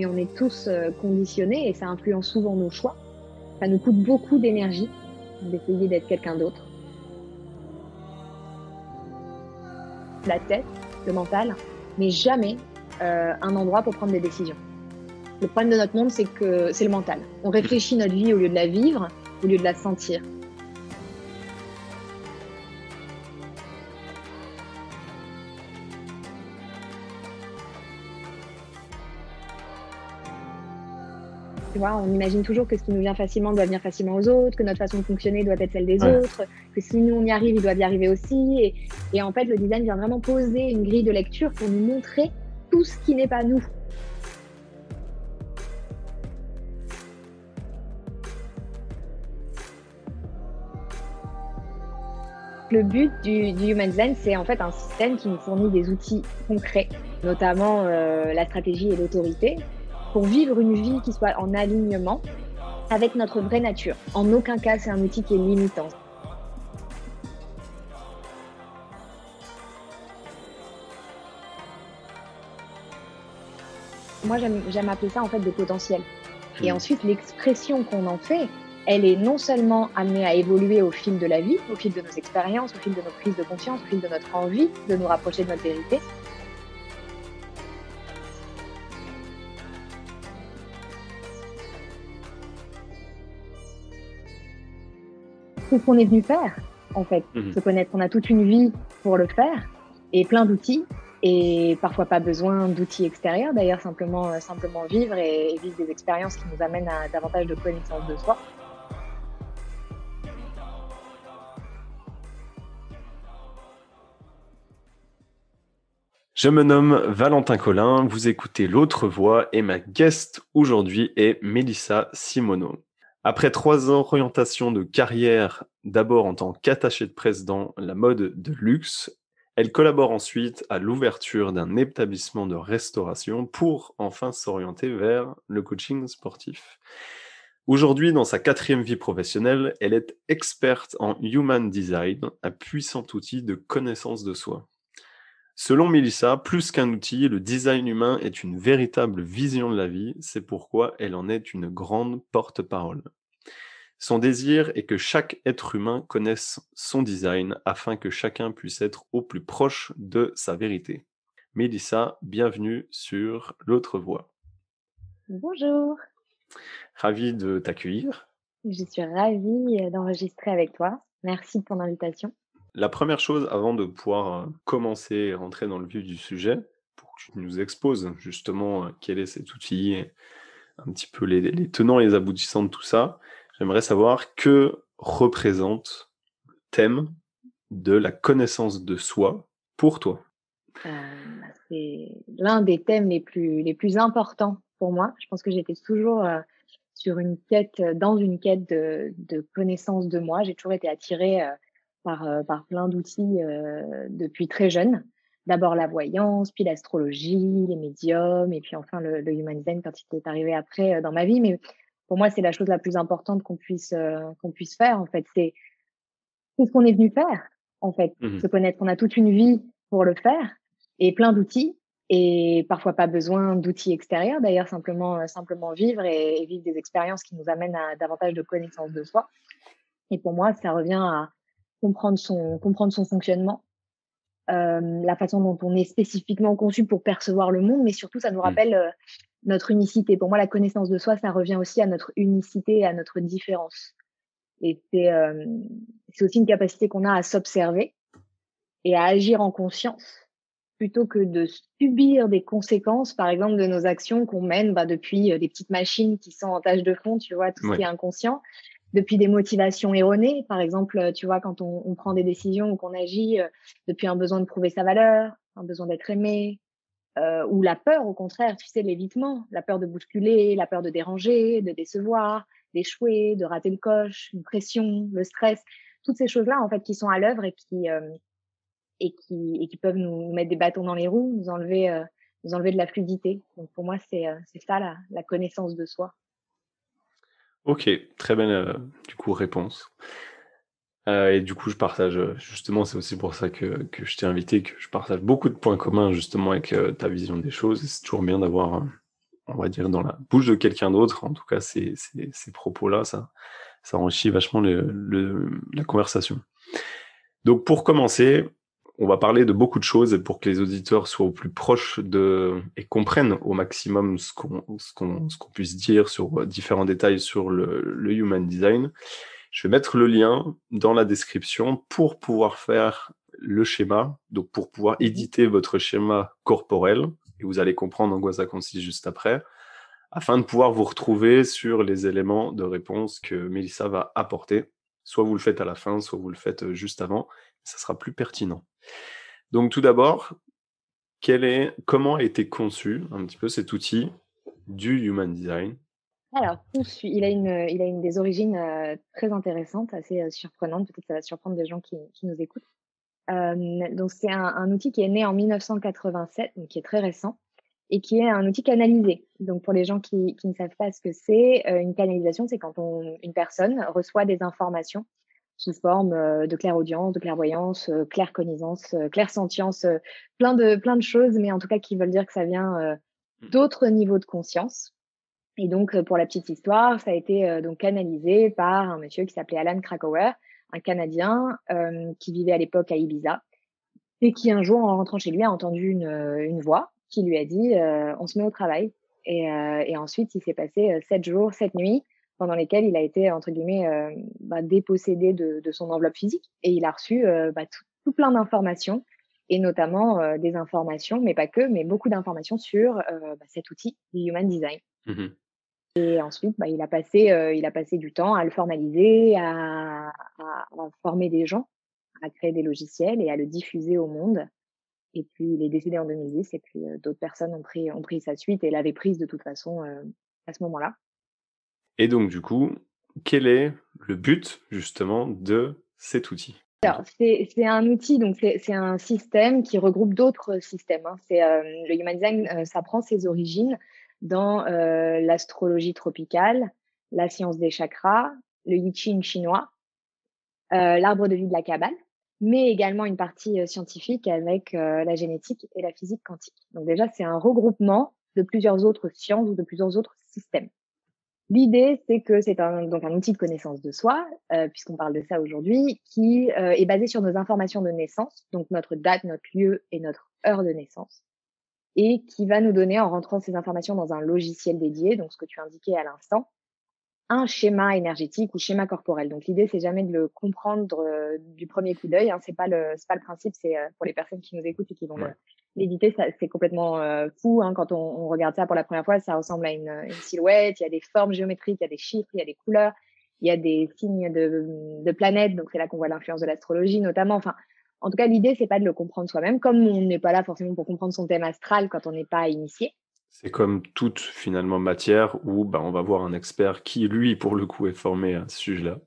mais on est tous euh, conditionnés et ça influence souvent nos choix. Ça nous coûte beaucoup d'énergie d'essayer d'être quelqu'un d'autre. La tête, le mental, mais jamais euh, un endroit pour prendre des décisions. Le problème de notre monde, c'est que c'est le mental. On réfléchit notre vie au lieu de la vivre, au lieu de la sentir. Vois, on imagine toujours que ce qui nous vient facilement doit venir facilement aux autres, que notre façon de fonctionner doit être celle des autres, que si nous on y arrive, ils doivent y arriver aussi. Et, et en fait, le design vient vraiment poser une grille de lecture pour nous montrer tout ce qui n'est pas nous. Le but du, du Human Design, c'est en fait un système qui nous fournit des outils concrets, notamment euh, la stratégie et l'autorité, pour vivre une vie qui soit en alignement avec notre vraie nature. En aucun cas, c'est un outil qui est limitant. Moi, j'aime appeler ça en fait des potentiels. Et ensuite, l'expression qu'on en fait, elle est non seulement amenée à évoluer au fil de la vie, au fil de nos expériences, au fil de nos prises de conscience, au fil de notre envie de nous rapprocher de notre vérité, c'est ce qu'on est venu faire, en fait. Mhm. Se connaître. On a toute une vie pour le faire et plein d'outils et parfois pas besoin d'outils extérieurs. D'ailleurs, simplement, euh, simplement vivre et, vivre des expériences qui nous amènent à davantage de connaissance de soi. Je me nomme Valentin Collin, vous écoutez L'autre voix et ma guest aujourd'hui est Mélissa Simono. Après trois orientations de carrière, d'abord en tant qu'attachée de presse dans la mode de luxe, elle collabore ensuite à l'ouverture d'un établissement de restauration pour enfin s'orienter vers le coaching sportif. Aujourd'hui, dans sa quatrième vie professionnelle, elle est experte en Human Design, un puissant outil de connaissance de soi. Selon Melissa, plus qu'un outil, le design humain est une véritable vision de la vie, c'est pourquoi elle en est une grande porte-parole. Son désir est que chaque être humain connaisse son design afin que chacun puisse être au plus proche de sa vérité. Melissa, bienvenue sur l'autre voie. Bonjour. Ravi de t'accueillir. Je suis ravie d'enregistrer avec toi. Merci de ton invitation. La première chose, avant de pouvoir commencer et rentrer dans le vif du sujet, pour que tu nous exposes justement quel est cet outil, un petit peu les, tenants et les aboutissants de tout ça, j'aimerais savoir que représente le thème de la connaissance de soi pour toi. Euh, c'est l'un des thèmes les plus, les plus importants pour moi. Je pense que j'étais toujours sur une quête, dans une quête de, connaissance de moi. J'ai toujours été attirée par plein d'outils euh, depuis très jeune. D'abord la voyance, puis l'astrologie, les médiums, et puis enfin le, le human design quand il est arrivé après euh, dans ma vie. Mais pour moi, c'est la chose la plus importante qu'on puisse qu'on puisse faire. En fait, c'est c'est ce qu'on est venu faire. En fait, mmh se connaître. On a toute une vie pour le faire et plein d'outils et parfois pas besoin d'outils extérieurs. D'ailleurs, simplement simplement vivre et, vivre des expériences qui nous amènent à davantage de connaissance de soi. Et pour moi, ça revient à comprendre son, comprendre son fonctionnement, euh, la façon dont on est spécifiquement conçu pour percevoir le monde, mais surtout, ça nous mmh. rappelle euh, notre unicité. Pour moi, la connaissance de soi, ça revient aussi à notre unicité et à notre différence. Et c'est euh, aussi une capacité qu'on a à s'observer et à agir en conscience plutôt que de subir des conséquences, par exemple, de nos actions qu'on mène bah, depuis des petites machines qui sont en tâche de fond, tu vois, tout ce qui est inconscient, depuis des motivations erronées. Par exemple, euh, tu vois, quand on, on prend des décisions ou qu'on agit euh, depuis un besoin de prouver sa valeur, un besoin d'être aimé, euh, ou la peur, au contraire, tu sais, l'évitement, la peur de bousculer, la peur de déranger, de décevoir, d'échouer, de rater le coche, une pression, le stress, toutes ces choses-là, en fait, qui sont à l'œuvre et qui euh, et qui et qui peuvent nous mettre des bâtons dans les roues, nous enlever nous enlever de la fluidité. Donc pour moi, c'est c'est ça la, la connaissance de soi. Ok, très belle euh, du coup réponse. Euh, et du coup, je partage euh, justement, c'est aussi pour ça que, que je t'ai invité, que je partage beaucoup de points communs justement avec ta vision des choses. C'est toujours bien d'avoir on va dire, dans la bouche de quelqu'un d'autre, en tout cas ces, ces, propos-là, ça, ça enrichit vachement la conversation. Donc pour commencer, on va parler de beaucoup de choses pour que les auditeurs soient au plus proches de et comprennent au maximum ce qu'on qu'on puisse dire sur différents détails sur le, le, human design. Je vais mettre le lien dans la description pour pouvoir faire le schéma, donc pour pouvoir mhm. éditer votre schéma corporel, et vous allez comprendre en quoi ça consiste juste après, afin de pouvoir vous retrouver sur les éléments de réponse que Melissa va apporter. Soit vous le faites à la fin, soit vous le faites euh, juste avant, ça sera plus pertinent. Donc tout d'abord, comment a été conçu un petit peu cet outil du Human Design? Alors, il a une, il a une des origines euh, très intéressantes, assez euh, surprenantes. Peut-être ça va surprendre des gens qui, nous écoutent. Euh, donc, c'est un, outil qui est né en 1987, donc qui est très récent, et qui est un outil canalisé. Donc, pour les gens qui, ne savent pas ce que c'est, euh, une canalisation, c'est quand une personne reçoit des informations sous forme euh, de clairaudience, de clairvoyance, claire connaissance, claire sentience, plein de plein de choses, mais en tout cas qui veulent dire que ça vient mmh. d'autres niveaux de conscience. Et donc, pour la petite histoire, ça a été donc canalisé par un monsieur qui s'appelait Alan Krakauer, un Canadien euh, qui vivait à l'époque à Ibiza et qui un jour, en rentrant chez lui, a entendu une, euh, une voix qui lui a dit euh, on se met au travail. Et, euh, et ensuite, il s'est passé euh, sept jours, sept nuits pendant lesquels il a été entre guillemets bah, dépossédé de, de, son enveloppe physique et il a reçu bah, tout, tout, plein d'informations et notamment des informations, mais pas que, mais beaucoup d'informations sur bah, cet outil du Human Design. Mmh et ensuite, bah, il, a passé, euh, il a passé du temps à le formaliser, à, à, à, former des gens, à créer des logiciels et à le diffuser au monde. Et puis, il est décédé en 2010 et puis euh, d'autres personnes ont pris, ont pris sa suite et l'avaient prise de toute façon euh, à ce moment-là. Et donc, du coup, quel est le but justement de cet outil? C'est un outil, donc c'est un système qui regroupe d'autres systèmes. Hein. C'est le Human Design, ça prend ses origines dans euh, l'astrologie tropicale, la science des chakras, le I Ching chinois, euh, l'arbre de vie de la Kabbale, mais également une partie euh, scientifique avec euh, la génétique et la physique quantique. Donc déjà, c'est un regroupement de plusieurs autres sciences ou de plusieurs autres systèmes. L'idée, c'est que c'est un, donc un outil de connaissance de soi, euh, puisqu'on parle de ça aujourd'hui, qui est basé sur nos informations de naissance, donc notre date, notre lieu et notre heure de naissance, et qui va nous donner, en rentrant ces informations dans un logiciel dédié, donc ce que tu indiquais à l'instant, un schéma énergétique ou schéma corporel. Donc l'idée c'est jamais de le comprendre euh, du premier coup d'œil. Hein. C'est pas le c'est pas le principe. C'est euh, pour les personnes qui nous écoutent et qui vont l'éditer, c'est complètement euh, fou. Hein. Quand on, regarde ça pour la première fois, ça ressemble à une, silhouette. Il y a des formes géométriques, il y a des chiffres, il y a des couleurs, il y a des signes de, de planètes. Donc c'est là qu'on voit l'influence de l'astrologie notamment. Enfin en tout cas, l'idée, c'est pas de le comprendre soi-même, comme on n'est pas là forcément pour comprendre son thème astral quand on n'est pas initié. C'est comme toute finalement matière où bah, on va voir un expert qui, lui, pour le coup, est formé à ce sujet-là.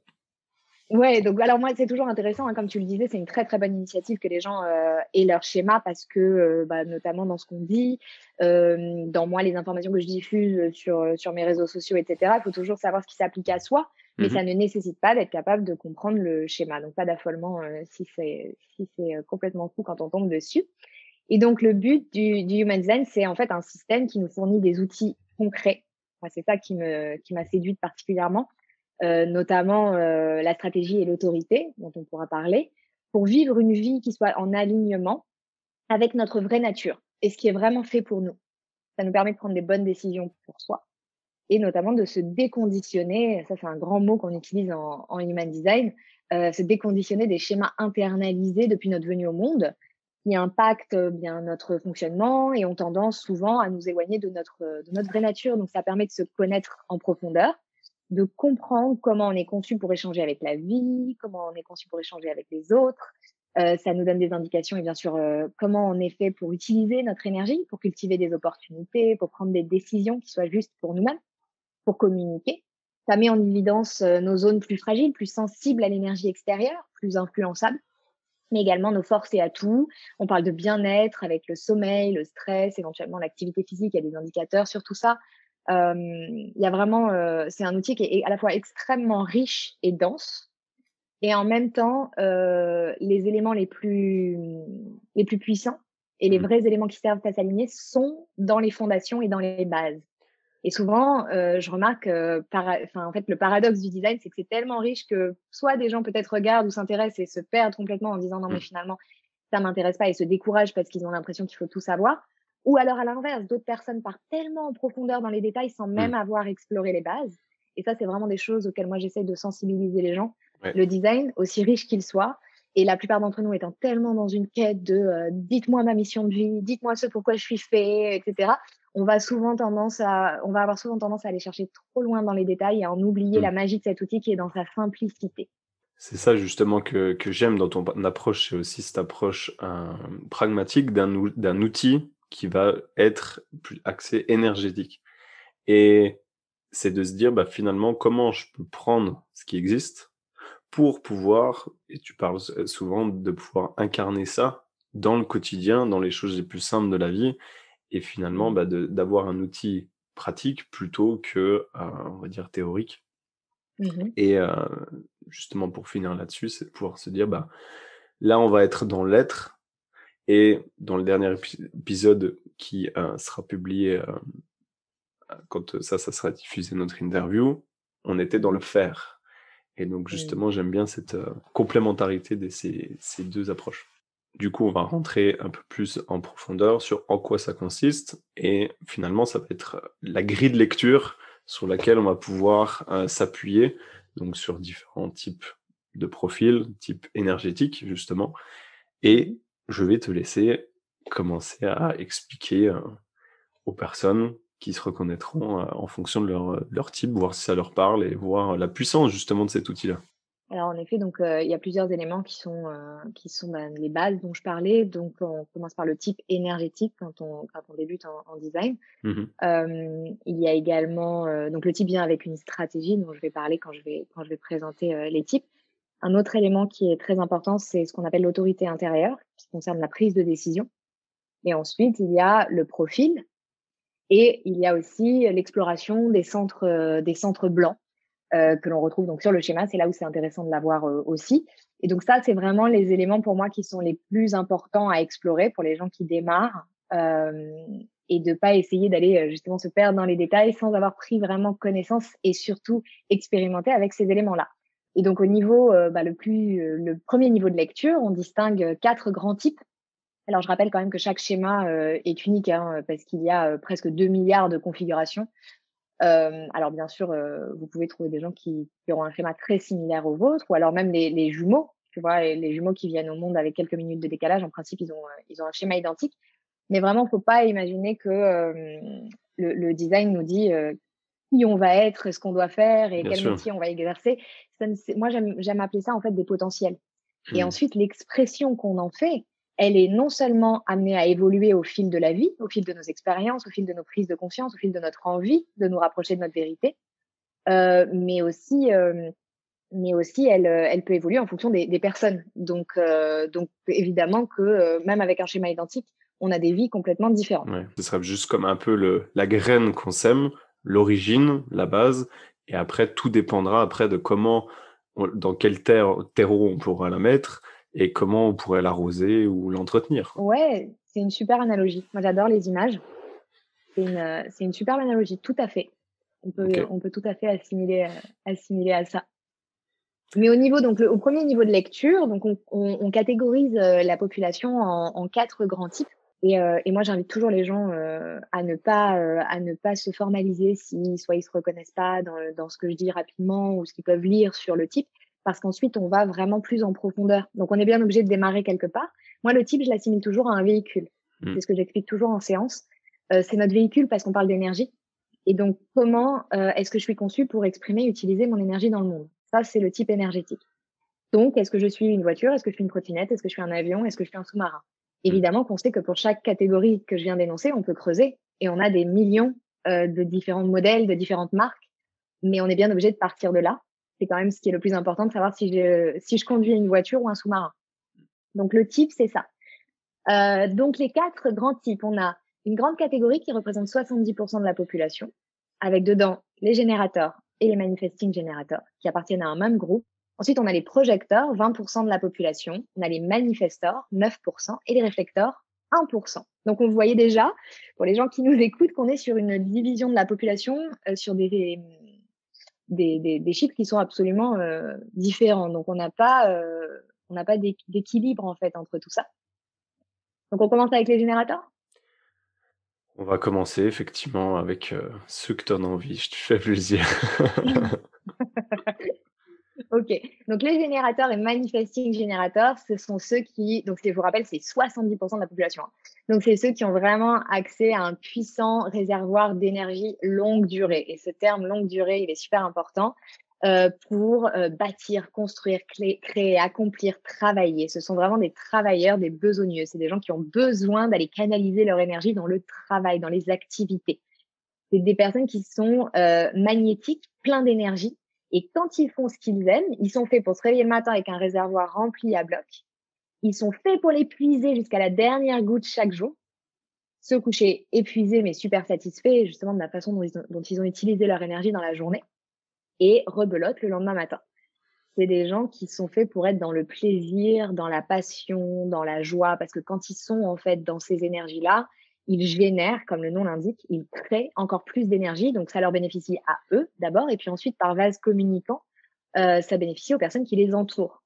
Ouais, donc alors moi c'est toujours intéressant, hein, comme tu le disais, c'est une très très bonne initiative que les gens euh, aient leur schéma parce que euh, bah, notamment dans ce qu'on dit, euh, dans moi les informations que je diffuse sur sur mes réseaux sociaux, etc. Il faut toujours savoir ce qui s'applique à soi mais mmh ça ne nécessite pas d'être capable de comprendre le schéma. Donc pas d'affolement si c'est si c'est complètement fou quand on tombe dessus. Et donc le but du, du Human Design, c'est en fait un système qui nous fournit des outils concrets. Moi, c'est ça qui me qui m'a séduite particulièrement, notamment euh, la stratégie et l'autorité dont on pourra parler, pour vivre une vie qui soit en alignement avec notre vraie nature et ce qui est vraiment fait pour nous. Ça nous permet de prendre des bonnes décisions pour soi et notamment de se déconditionner, ça c'est un grand mot qu'on utilise en, en, human design, euh, se déconditionner des schémas internalisés depuis notre venue au monde qui impactent euh, bien notre fonctionnement et ont tendance souvent à nous éloigner de notre, de notre vraie nature. Donc ça permet de se connaître en profondeur, de comprendre comment on est conçu pour échanger avec la vie, comment on est conçu pour échanger avec les autres. Euh, ça nous donne des indications et bien sûr euh, comment on est fait pour utiliser notre énergie, pour cultiver des opportunités, pour prendre des décisions qui soient justes pour nous-mêmes pour communiquer. Ça met en évidence euh, nos zones plus fragiles, plus sensibles à l'énergie extérieure, plus influençables, mais également nos forces et atouts. On parle de bien-être avec le sommeil, le stress, éventuellement l'activité physique. Il y a des indicateurs sur tout ça. Il y a vraiment, c'est un outil qui est à la fois extrêmement riche et dense, et en même temps, les éléments les plus les plus puissants et les mmh. vrais éléments qui servent à s'aligner sont dans les fondations et dans les bases. Et souvent, euh, je remarque, enfin, en fait, le paradoxe du design, c'est que c'est tellement riche que soit des gens peut-être regardent ou s'intéressent et se perdent complètement en disant non, mais mmh. finalement, ça m'intéresse pas et se découragent parce qu'ils ont l'impression qu'il faut tout savoir. Ou alors, à l'inverse, d'autres personnes partent tellement en profondeur dans les détails sans même mmh. avoir exploré les bases. Et ça, c'est vraiment des choses auxquelles moi, j'essaie de sensibiliser les gens. Le design, aussi riche qu'il soit, et la plupart d'entre nous étant tellement dans une quête de dites-moi ma mission de vie, dites-moi ce pourquoi je suis fait, etc on va souvent tendance à, on va avoir souvent tendance à aller chercher trop loin dans les détails et à en oublier la mmh. magie de cet outil qui est dans sa simplicité. C'est ça justement que, j'aime dans ton approche, c'est aussi cette approche euh, pragmatique d'un outil qui va être plus axé énergétique. Et c'est de se dire bah, finalement comment je peux prendre ce qui existe pour pouvoir, et tu parles souvent de pouvoir incarner ça dans le quotidien, dans les choses les plus simples de la vie, et finalement bah, d'avoir un outil pratique plutôt que, euh, on va dire, théorique. Mmh et euh, justement, pour finir là-dessus, c'est de pouvoir se dire, bah, là, on va être dans l'être. Et dans le dernier épisode qui euh, sera publié quand ça, ça sera diffusé notre interview, on était dans le faire. Et donc, justement, j'aime bien cette complémentarité de ces deux approches. Du coup, on va rentrer un peu plus en profondeur sur en quoi ça consiste. Et finalement, ça va être la grille de lecture sur laquelle on va pouvoir euh, s'appuyer, donc sur différents types de profils, type énergétique, justement. Et je vais te laisser commencer à expliquer euh, aux personnes qui se reconnaîtront euh, en fonction de leur, leur type, voir si ça leur parle et voir la puissance justement de cet outil-là. Alors en effet, donc il y a plusieurs éléments qui sont qui sont bah, les bases dont je parlais. Donc on commence par le type énergétique quand on quand on débute en, design. Mmh il y a également donc le type vient avec une stratégie dont je vais parler quand je vais quand je vais présenter les types. Un autre élément qui est très important, c'est ce qu'on appelle l'autorité intérieure, qui concerne la prise de décision. Et ensuite, il y a le profil et il y a aussi l'exploration des centres des centres blancs euh, que l'on retrouve donc sur le schéma. C'est là où c'est intéressant de l'avoir euh, aussi. Et donc ça, c'est vraiment les éléments pour moi qui sont les plus importants à explorer pour les gens qui démarrent euh, et de pas essayer d'aller justement se perdre dans les détails sans avoir pris vraiment connaissance et surtout expérimenter avec ces éléments-là. Et donc au niveau, bah, le plus, le premier niveau de lecture, on distingue quatre grands types. Alors je rappelle quand même que chaque schéma est unique hein, parce qu'il y a presque 2 milliards de configurations. Euh, alors bien sûr, euh, vous pouvez trouver des gens qui, auront un schéma très similaire au vôtre, ou alors même les, jumeaux, tu vois, les, jumeaux qui viennent au monde avec quelques minutes de décalage, en principe, ils ont, euh, ils ont un schéma identique. Mais vraiment, faut pas imaginer que le, design nous dit qui on va être, ce qu'on doit faire et quel métier on va exercer. Moi, j'aime appeler ça en fait des potentiels. Et mmh. ensuite, l'expression qu'on en fait, elle est non seulement amenée à évoluer au fil de la vie, au fil de nos expériences, au fil de nos prises de conscience, au fil de notre envie de nous rapprocher de notre vérité, euh, mais aussi, euh, mais aussi elle, euh, elle peut évoluer en fonction des, personnes. Donc, donc évidemment que même avec un schéma identique, on a des vies complètement différentes. ce serait juste comme un peu le, la graine qu'on sème, l'origine, la base, et après tout dépendra après de comment, dans quel terre, terreau on pourra la mettre et comment on pourrait l'arroser ou l'entretenir. Ouais, c'est une super analogie. Moi, j'adore les images. C'est une, euh, une super analogie, tout à fait. On peut, on peut tout à fait assimiler, euh, assimiler à ça. Mais au niveau, donc, au premier niveau de lecture, donc on, on, catégorise euh, la population en, en, quatre grands types. Et, et moi, j'invite toujours les gens à ne pas, à ne pas se formaliser si soit ils se reconnaissent pas dans, dans ce que je dis rapidement ou ce qu'ils peuvent lire sur le type parce qu'ensuite, on va vraiment plus en profondeur. Donc, on est bien obligé de démarrer quelque part. Moi, le type, je l'assimile toujours à un véhicule. Mmh. C'est ce que j'explique toujours en séance. Euh, c'est notre véhicule parce qu'on parle d'énergie. Et donc, comment euh, est-ce que je suis conçue pour exprimer, utiliser mon énergie dans le monde? Ça, c'est le type énergétique. Donc, est-ce que je suis une voiture? Est-ce que je suis une trottinette? Est-ce que je suis un avion? Est-ce que je suis un sous-marin? Évidemment qu'on sait que pour chaque catégorie que je viens d'énoncer, on peut creuser et on a des millions euh, de différents modèles, de différentes marques, mais on est bien obligé de partir de là c'est quand même ce qui est le plus important de savoir si je, si je conduis une voiture ou un sous-marin. Donc le type, c'est ça. Euh, donc les quatre grands types, on a une grande catégorie qui représente 70% de la population, avec dedans les générateurs et les manifesting générateurs qui appartiennent à un même groupe. Ensuite, on a les projecteurs, 20% de la population. On a les manifestors, 9%, et les réflecteurs, 1%. Donc on voyait déjà, pour les gens qui nous écoutent, qu'on est sur une division de la population euh, sur des, des, des, chiffres qui sont absolument euh, différents. Donc on n'a pas, euh, on n'a pas d'équilibre en fait entre tout ça. Donc on commence avec les générateurs? On va commencer effectivement avec ceux que tu as envie, je te fais plaisir. Donc les générateurs et manifesting générateurs, ce sont ceux qui, donc je vous rappelle, c'est 70% de la population. Hein. Donc c'est ceux qui ont vraiment accès à un puissant réservoir d'énergie longue durée. Et ce terme longue durée, il est super important euh, pour euh, bâtir, construire, créer, accomplir, travailler. Ce sont vraiment des travailleurs, des besogneux. C'est des gens qui ont besoin d'aller canaliser leur énergie dans le travail, dans les activités. C'est des personnes qui sont euh, magnétiques, plein d'énergie et quand ils font ce qu'ils aiment, ils sont faits pour se réveiller le matin avec un réservoir rempli à bloc. Ils sont faits pour l'épuiser jusqu'à la dernière goutte chaque jour. Se coucher épuisés mais super satisfaits justement de la façon dont ils, ont, utilisé leur énergie dans la journée. Et rebelote le lendemain matin. C'est des gens qui sont faits pour être dans le plaisir, dans la passion, dans la joie, parce que quand ils sont en fait dans ces énergies-là, ils génèrent, comme le nom l'indique, ils créent encore plus d'énergie. Donc, ça leur bénéficie à eux d'abord, et puis ensuite, par vase communicant, euh, ça bénéficie aux personnes qui les entourent.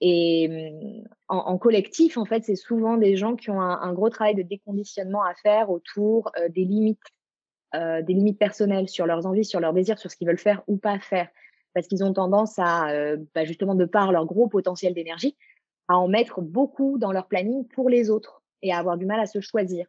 Et mm, en, collectif, en fait, c'est souvent des gens qui ont un, gros travail de déconditionnement à faire autour euh, des limites, euh, des limites personnelles sur leurs envies, sur leurs désirs, sur ce qu'ils veulent faire ou pas faire. Parce qu'ils ont tendance à, bah, justement, de par leur gros potentiel d'énergie, à en mettre beaucoup dans leur planning pour les autres et à avoir du mal à se choisir.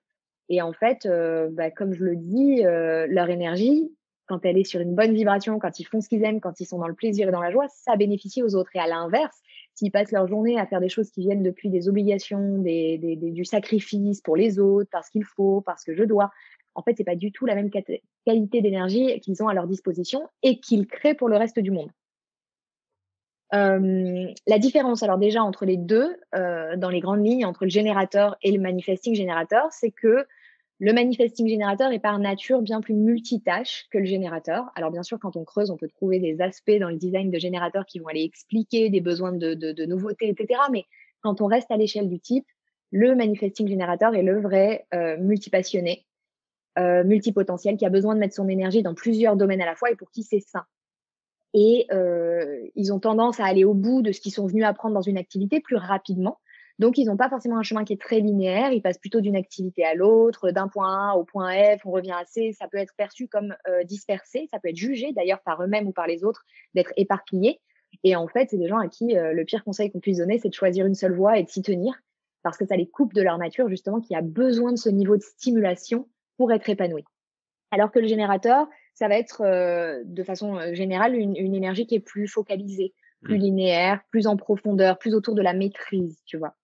Et en fait, euh, bah, comme je le dis, euh, leur énergie, quand elle est sur une bonne vibration, quand ils font ce qu'ils aiment, quand ils sont dans le plaisir et dans la joie, ça bénéficie aux autres. Et à l'inverse, s'ils passent leur journée à faire des choses qui viennent depuis des obligations, des, du sacrifice pour les autres, parce qu'il faut, parce que je dois, en fait, c'est pas du tout la même qualité d'énergie qu'ils ont à leur disposition et qu'ils créent pour le reste du monde. La différence, alors déjà entre les deux, euh, dans les grandes lignes, entre le générateur et le manifesting générateur, c'est que le manifesting générateur est par nature bien plus multitâche que le générateur. Alors bien sûr, quand on creuse, on peut trouver des aspects dans le design de générateur qui vont aller expliquer des besoins de, nouveautés, etc. Mais quand on reste à l'échelle du type, le manifesting générateur est le vrai euh, multipassionné, euh, multipotentiel, qui a besoin de mettre son énergie dans plusieurs domaines à la fois et pour qui c'est sain. Et euh, ils ont tendance à aller au bout de ce qu'ils sont venus apprendre dans une activité plus rapidement donc, ils n'ont pas forcément un chemin qui est très linéaire. Ils passent plutôt d'une activité à l'autre, d'un point A au point F, on revient à C. Ça peut être perçu comme euh, dispersé. Ça peut être jugé d'ailleurs par eux-mêmes ou par les autres d'être éparpillé. Et en fait, c'est des gens à qui euh, le pire conseil qu'on puisse donner, c'est de choisir une seule voie et de s'y tenir parce que ça les coupe de leur nature, justement, qui a besoin de ce niveau de stimulation pour être épanoui. Alors que le générateur, ça va être euh, de façon générale une, une, énergie qui est plus focalisée, plus mmh. linéaire, plus en profondeur, plus autour de la maîtrise, tu vois.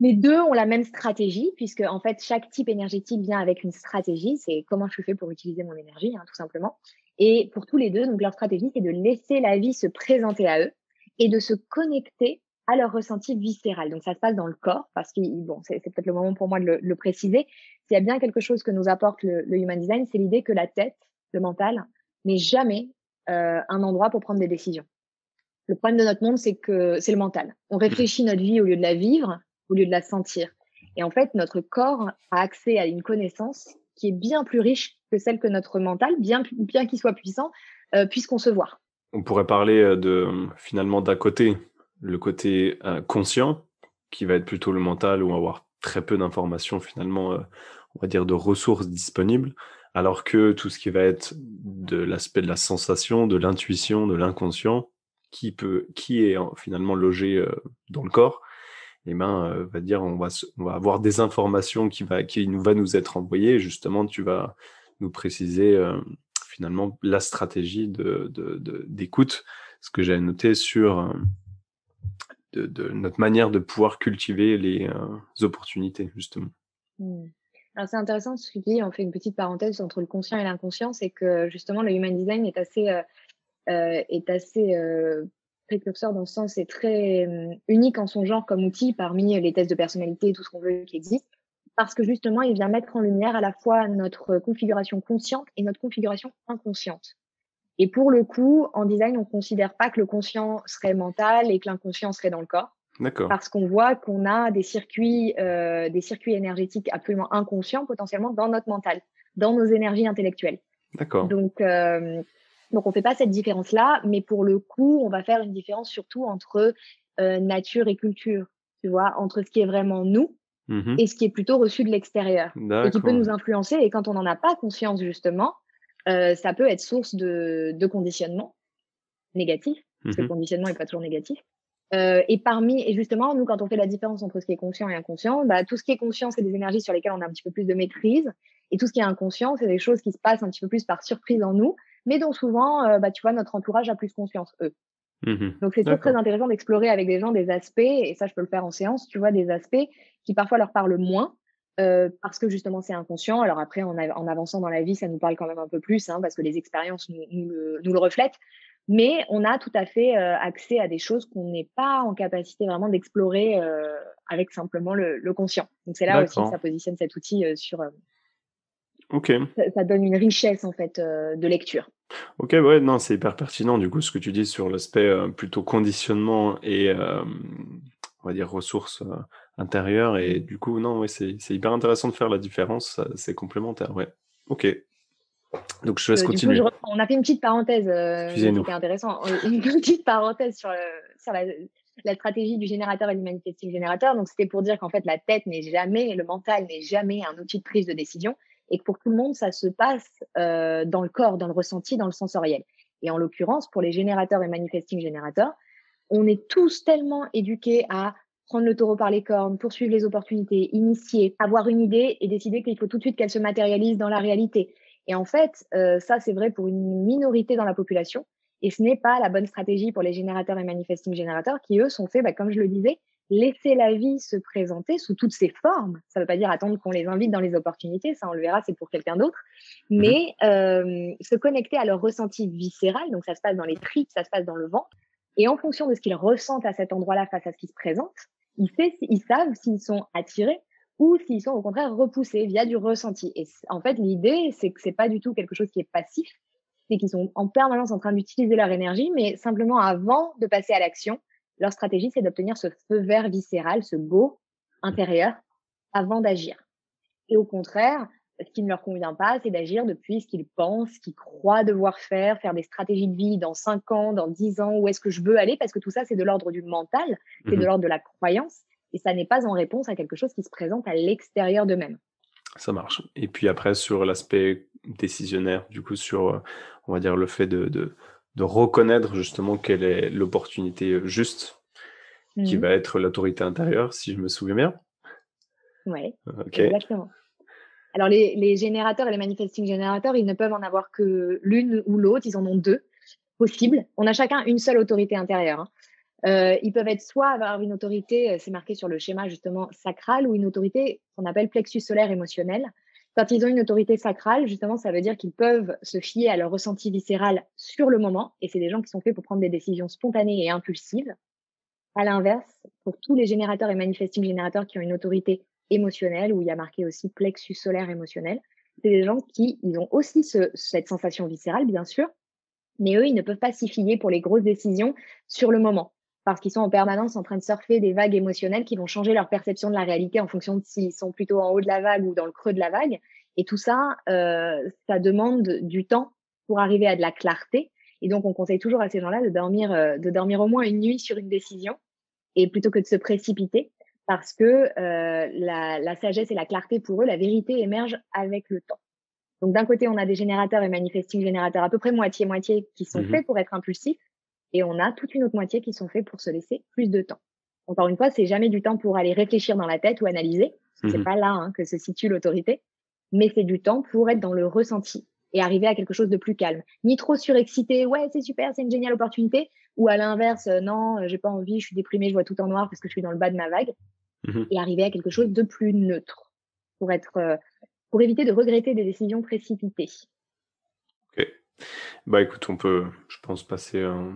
Les deux ont la même stratégie, puisque en fait, chaque type énergétique vient avec une stratégie. C'est comment je fais pour utiliser mon énergie, hein, tout simplement. Et pour tous les deux, donc leur stratégie, c'est de laisser la vie se présenter à eux et de se connecter à leur ressenti viscéral. Donc ça se passe dans le corps, parce que bon, c'est peut-être le moment pour moi de le, préciser. S'il y a bien quelque chose que nous apporte le, Human Design, c'est l'idée que la tête, le mental, n'est jamais euh, un endroit pour prendre des décisions. Le problème de notre monde, c'est que c'est le mental. On réfléchit notre vie au lieu de la vivre au lieu de la sentir. Et en fait, notre corps a accès à une connaissance qui est bien plus riche que celle que notre mental, bien, bien qu'il soit puissant, euh, puisse concevoir. On pourrait parler euh, de finalement d'un côté, le côté euh, conscient, qui va être plutôt le mental, ou avoir très peu d'informations finalement, on va dire de ressources disponibles, alors que tout ce qui va être de l'aspect de la sensation, de l'intuition, de l'inconscient, qui peut, qui est finalement logé dans le corps, eh ben, euh, va dire on va, avoir des informations qui va, nous va nous être envoyées. Justement, tu vas nous préciser euh, finalement la stratégie d'écoute, ce que j'ai noté sur euh, notre manière de pouvoir cultiver les opportunités, justement. Mmh. Alors c'est intéressant ce que tu dis, on fait une petite parenthèse entre le conscient et l'inconscient, c'est que justement le human design est assez, est assez précurseur dans le sens c'est très euh, unique en son genre comme outil parmi les tests de personnalité et tout ce qu'on veut qui existe parce que justement il vient mettre en lumière à la fois notre configuration consciente et notre configuration inconsciente. Et pour le coup, en design, on considère pas que le conscient serait mental et que l'inconscient serait dans le corps. D'accord. Parce qu'on voit qu'on a des circuits, euh, des circuits énergétiques absolument inconscients potentiellement dans notre mental, dans nos énergies intellectuelles. D'accord. Donc, euh, donc on fait pas cette différence-là, mais pour le coup, on va faire une différence surtout entre euh, nature et culture, tu vois, entre ce qui est vraiment nous Mhm. et ce qui est plutôt reçu de l'extérieur et qui peut nous influencer. Et quand on n'en a pas conscience justement, euh, ça peut être source de, de conditionnement négatif, parce que le conditionnement n'est pas toujours négatif. Euh, et parmi, et justement, nous, quand on fait la différence entre ce qui est conscient et inconscient, bah, tout ce qui est conscient, c'est des énergies sur lesquelles on a un petit peu plus de maîtrise. Et tout ce qui est inconscient, c'est des choses qui se passent un petit peu plus par surprise en nous, mais dont souvent, euh, bah, tu vois, notre entourage a plus conscience, eux. Mhm. Donc, c'est toujours très intéressant d'explorer avec des gens des aspects, et ça, je peux le faire en séance, tu vois, des aspects qui parfois leur parlent moins, euh, parce que justement, c'est inconscient. Alors après, en, en avançant dans la vie, ça nous parle quand même un peu plus, hein, parce que les expériences nous, nous le, nous le reflètent. Mais on a tout à fait euh, accès à des choses qu'on n'est pas en capacité vraiment d'explorer euh, avec simplement le, le conscient. Donc, c'est là aussi que ça positionne cet outil euh, sur. Ok. ça, ça donne une richesse, en fait, euh, de lecture. Ok, ouais, non, c'est hyper pertinent du coup ce que tu dis sur l'aspect euh, plutôt conditionnement et euh, on va dire ressources intérieures et du coup, non, ouais, c'est hyper intéressant de faire la différence, c'est complémentaire, ouais. Ok, donc je laisse coup, continuer. je on a fait une petite parenthèse, c'était intéressant, une petite parenthèse sur, le- sur la, la stratégie du générateur et du manifesting générateur. Donc, c'était pour dire qu'en fait, la tête n'est jamais, le mental n'est jamais un outil de prise de décision et que pour tout le monde, ça se passe euh, dans le corps, dans le ressenti, dans le sensoriel. Et en l'occurrence, pour les générateurs et manifesting générateurs, on est tous tellement éduqués à prendre le taureau par les cornes, poursuivre les opportunités, initier, avoir une idée et décider qu'il faut tout de suite qu'elle se matérialise dans la réalité. Et en fait, euh, ça, c'est vrai pour une minorité dans la population. Et ce n'est pas la bonne stratégie pour les générateurs et manifesting générateurs qui, eux, sont faits, bah, comme je le disais, laisser la vie se présenter sous toutes ses formes. Ça ne veut pas dire attendre qu'on les invite dans les opportunités, ça on le verra, c'est pour quelqu'un d'autre. Mais euh, se connecter à leur ressenti viscéral, donc ça se passe dans les tripes, ça se passe dans le ventre. Et en fonction de ce qu'ils ressentent à cet endroit-là face à ce qui se présente, ils, fait- ils savent s'ils sont attirés ou s'ils sont au contraire repoussés via du ressenti. Et en fait, l'idée, c'est que c'est pas du tout quelque chose qui est passif, c'est qu'ils sont en permanence en train d'utiliser leur énergie, mais simplement avant de passer à l'action, leur stratégie, c'est d'obtenir ce feu vert viscéral, ce beau intérieur, avant d'agir. Et au contraire, ce qui ne leur convient pas, c'est d'agir depuis ce qu'ils pensent, ce qu'ils croient devoir faire, faire des stratégies de vie dans 5 ans, dans 10 ans, où est-ce que je veux aller, parce que tout ça, c'est de l'ordre du mental, c'est de Mhm. l'ordre de la croyance, et ça n'est pas en réponse à quelque chose qui se présente à l'extérieur d'eux-mêmes. Ça marche. Et puis après, sur l'aspect décisionnaire, du coup, sur, euh, on va dire, le fait de, de, de reconnaître justement quelle est l'opportunité euh, juste qui Mhm. va être l'autorité intérieure, si je me souviens bien. Ouais. Ok. Exactement. Alors, les, les générateurs et les manifesting générateurs, ils ne peuvent en avoir que l'une ou l'autre. Ils en ont deux possibles. On a chacun une seule autorité intérieure. hein. Euh, ils peuvent être soit avoir une autorité, euh, c'est marqué sur le schéma justement sacrale, ou une autorité qu'on appelle plexus solaire émotionnel. Quand ils ont une autorité sacrale, justement, ça veut dire qu'ils peuvent se fier à leur ressenti viscéral sur le moment. Et c'est des gens qui sont faits pour prendre des décisions spontanées et impulsives. À l'inverse, pour tous les générateurs et manifesting générateurs qui ont une autorité émotionnelle, où il y a marqué aussi plexus solaire émotionnel, c'est des gens qui, ils ont aussi ce- cette sensation viscérale, bien sûr, mais eux, ils ne peuvent pas s'y fier pour les grosses décisions sur le moment, parce qu'ils sont en permanence en train de surfer des vagues émotionnelles qui vont changer leur perception de la réalité en fonction de s'ils sont plutôt en haut de la vague ou dans le creux de la vague. Et tout ça, euh, ça demande du temps pour arriver à de la clarté. Et donc, on conseille toujours à ces gens-là de dormir, euh, de dormir au moins une nuit sur une décision, et plutôt que de se précipiter, parce que euh, la, la sagesse et la clarté pour eux, la vérité émerge avec le temps. Donc d'un côté, on a des générateurs et manifesting générateurs à peu près moitié-moitié qui sont Mhm. faits pour être impulsifs, et on a toute une autre moitié qui sont faits pour se laisser plus de temps. Encore une fois, c'est jamais du temps pour aller réfléchir dans la tête ou analyser. C'est Mhm. pas là hein, que se situe l'autorité, mais c'est du temps pour être dans le ressenti et arriver à quelque chose de plus calme. Ni trop surexcité, ouais, c'est super, c'est une géniale opportunité, ou à l'inverse, euh, non, euh, j'ai pas envie, je suis déprimée, je vois tout en noir parce que je suis dans le bas de ma vague, Mhm. et arriver à quelque chose de plus neutre pour être, euh, pour éviter de regretter des décisions précipitées. Bah écoute, on peut, je pense, passer euh,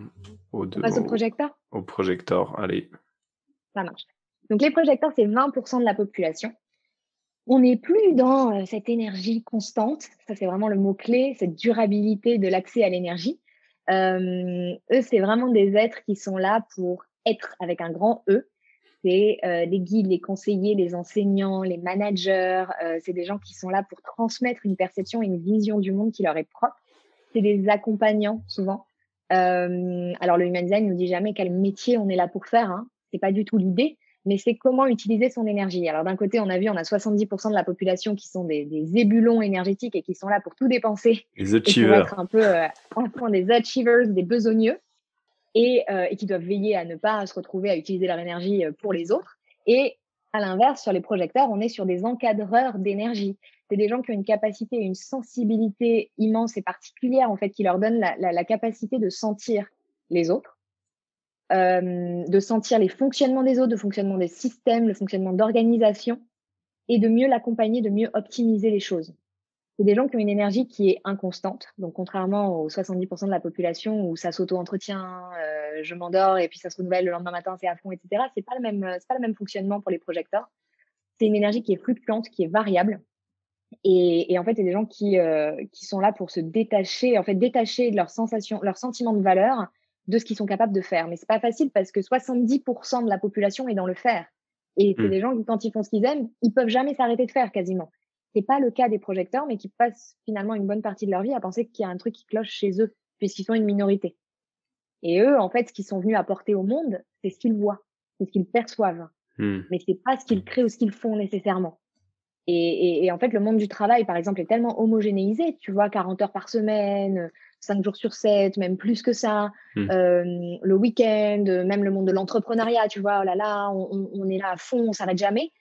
au, de- On passe au au, projecteur? au projecteur. Allez. Ça marche. Donc les projecteurs, c'est 20% de la population. On n'est plus dans euh, cette énergie constante. Ça, c'est vraiment le mot-clé, cette durabilité de l'accès à l'énergie. Euh, eux, c'est vraiment des êtres qui sont là pour être avec un grand E. c'est les guides, les conseillers, les enseignants, les managers. c'est des gens qui sont là pour transmettre une perception et une vision du monde qui leur est propre. C'est des accompagnants souvent. alors le human design nous dit jamais quel métier on est là pour faire. Hein. C'est pas du tout l'idée mais c'est comment utiliser son énergie. Alors d'un côté, on a vu, on a 70% de la population qui sont des, des, ébulons énergétiques et qui sont là pour tout dépenser. Les achievers. Et pour être un peu euh, des achievers, des besogneux, et, euh, et, qui doivent veiller à ne pas se retrouver à utiliser leur énergie euh, pour les autres. Et à l'inverse, sur les projecteurs, on est sur des encadreurs d'énergie. C'est des gens qui ont une capacité, une sensibilité immense et particulière, en fait, qui leur donne la, capacité de sentir les autres euh, de sentir les fonctionnements des autres, le fonctionnement des systèmes, le fonctionnement d'organisation, et de mieux l'accompagner, de mieux optimiser les choses. C'est des gens qui ont une énergie qui est inconstante. Donc, contrairement aux 70% de la population où ça s'auto-entretient, euh, je m'endors et puis ça se renouvelle le lendemain matin, c'est à fond, etc. C'est pas le même, c'est pas le même fonctionnement pour les projecteurs. C'est une énergie qui est fluctuante, qui est variable. Et, et en fait, c'est des gens qui, euh, qui sont là pour se détacher, en fait, détacher de leurs sensations, leurs sentiments de valeur de ce qu'ils sont capables de faire. Mais c'est pas facile parce que 70% de la population est dans le faire. Et c'est mmh. des gens qui, quand ils font ce qu'ils aiment, ils peuvent jamais s'arrêter de faire quasiment. C'est pas le cas des projecteurs, mais qui passent finalement une bonne partie de leur vie à penser qu'il y a un truc qui cloche chez eux, puisqu'ils sont une minorité. Et eux, en fait, ce qu'ils sont venus apporter au monde, c'est ce qu'ils voient, c'est ce qu'ils perçoivent. Mmh. Mais c'est pas ce qu'ils créent ou ce qu'ils font nécessairement. Et, et, et, en fait, le monde du travail, par exemple, est tellement homogénéisé. Tu vois, 40 heures par semaine, 5 jours sur 7, même plus que ça. Hmm. Euh, le week-end, même le monde de l'entrepreneuriat, tu vois, oh là là, on, on, est là à fond, on s'arrête jamais.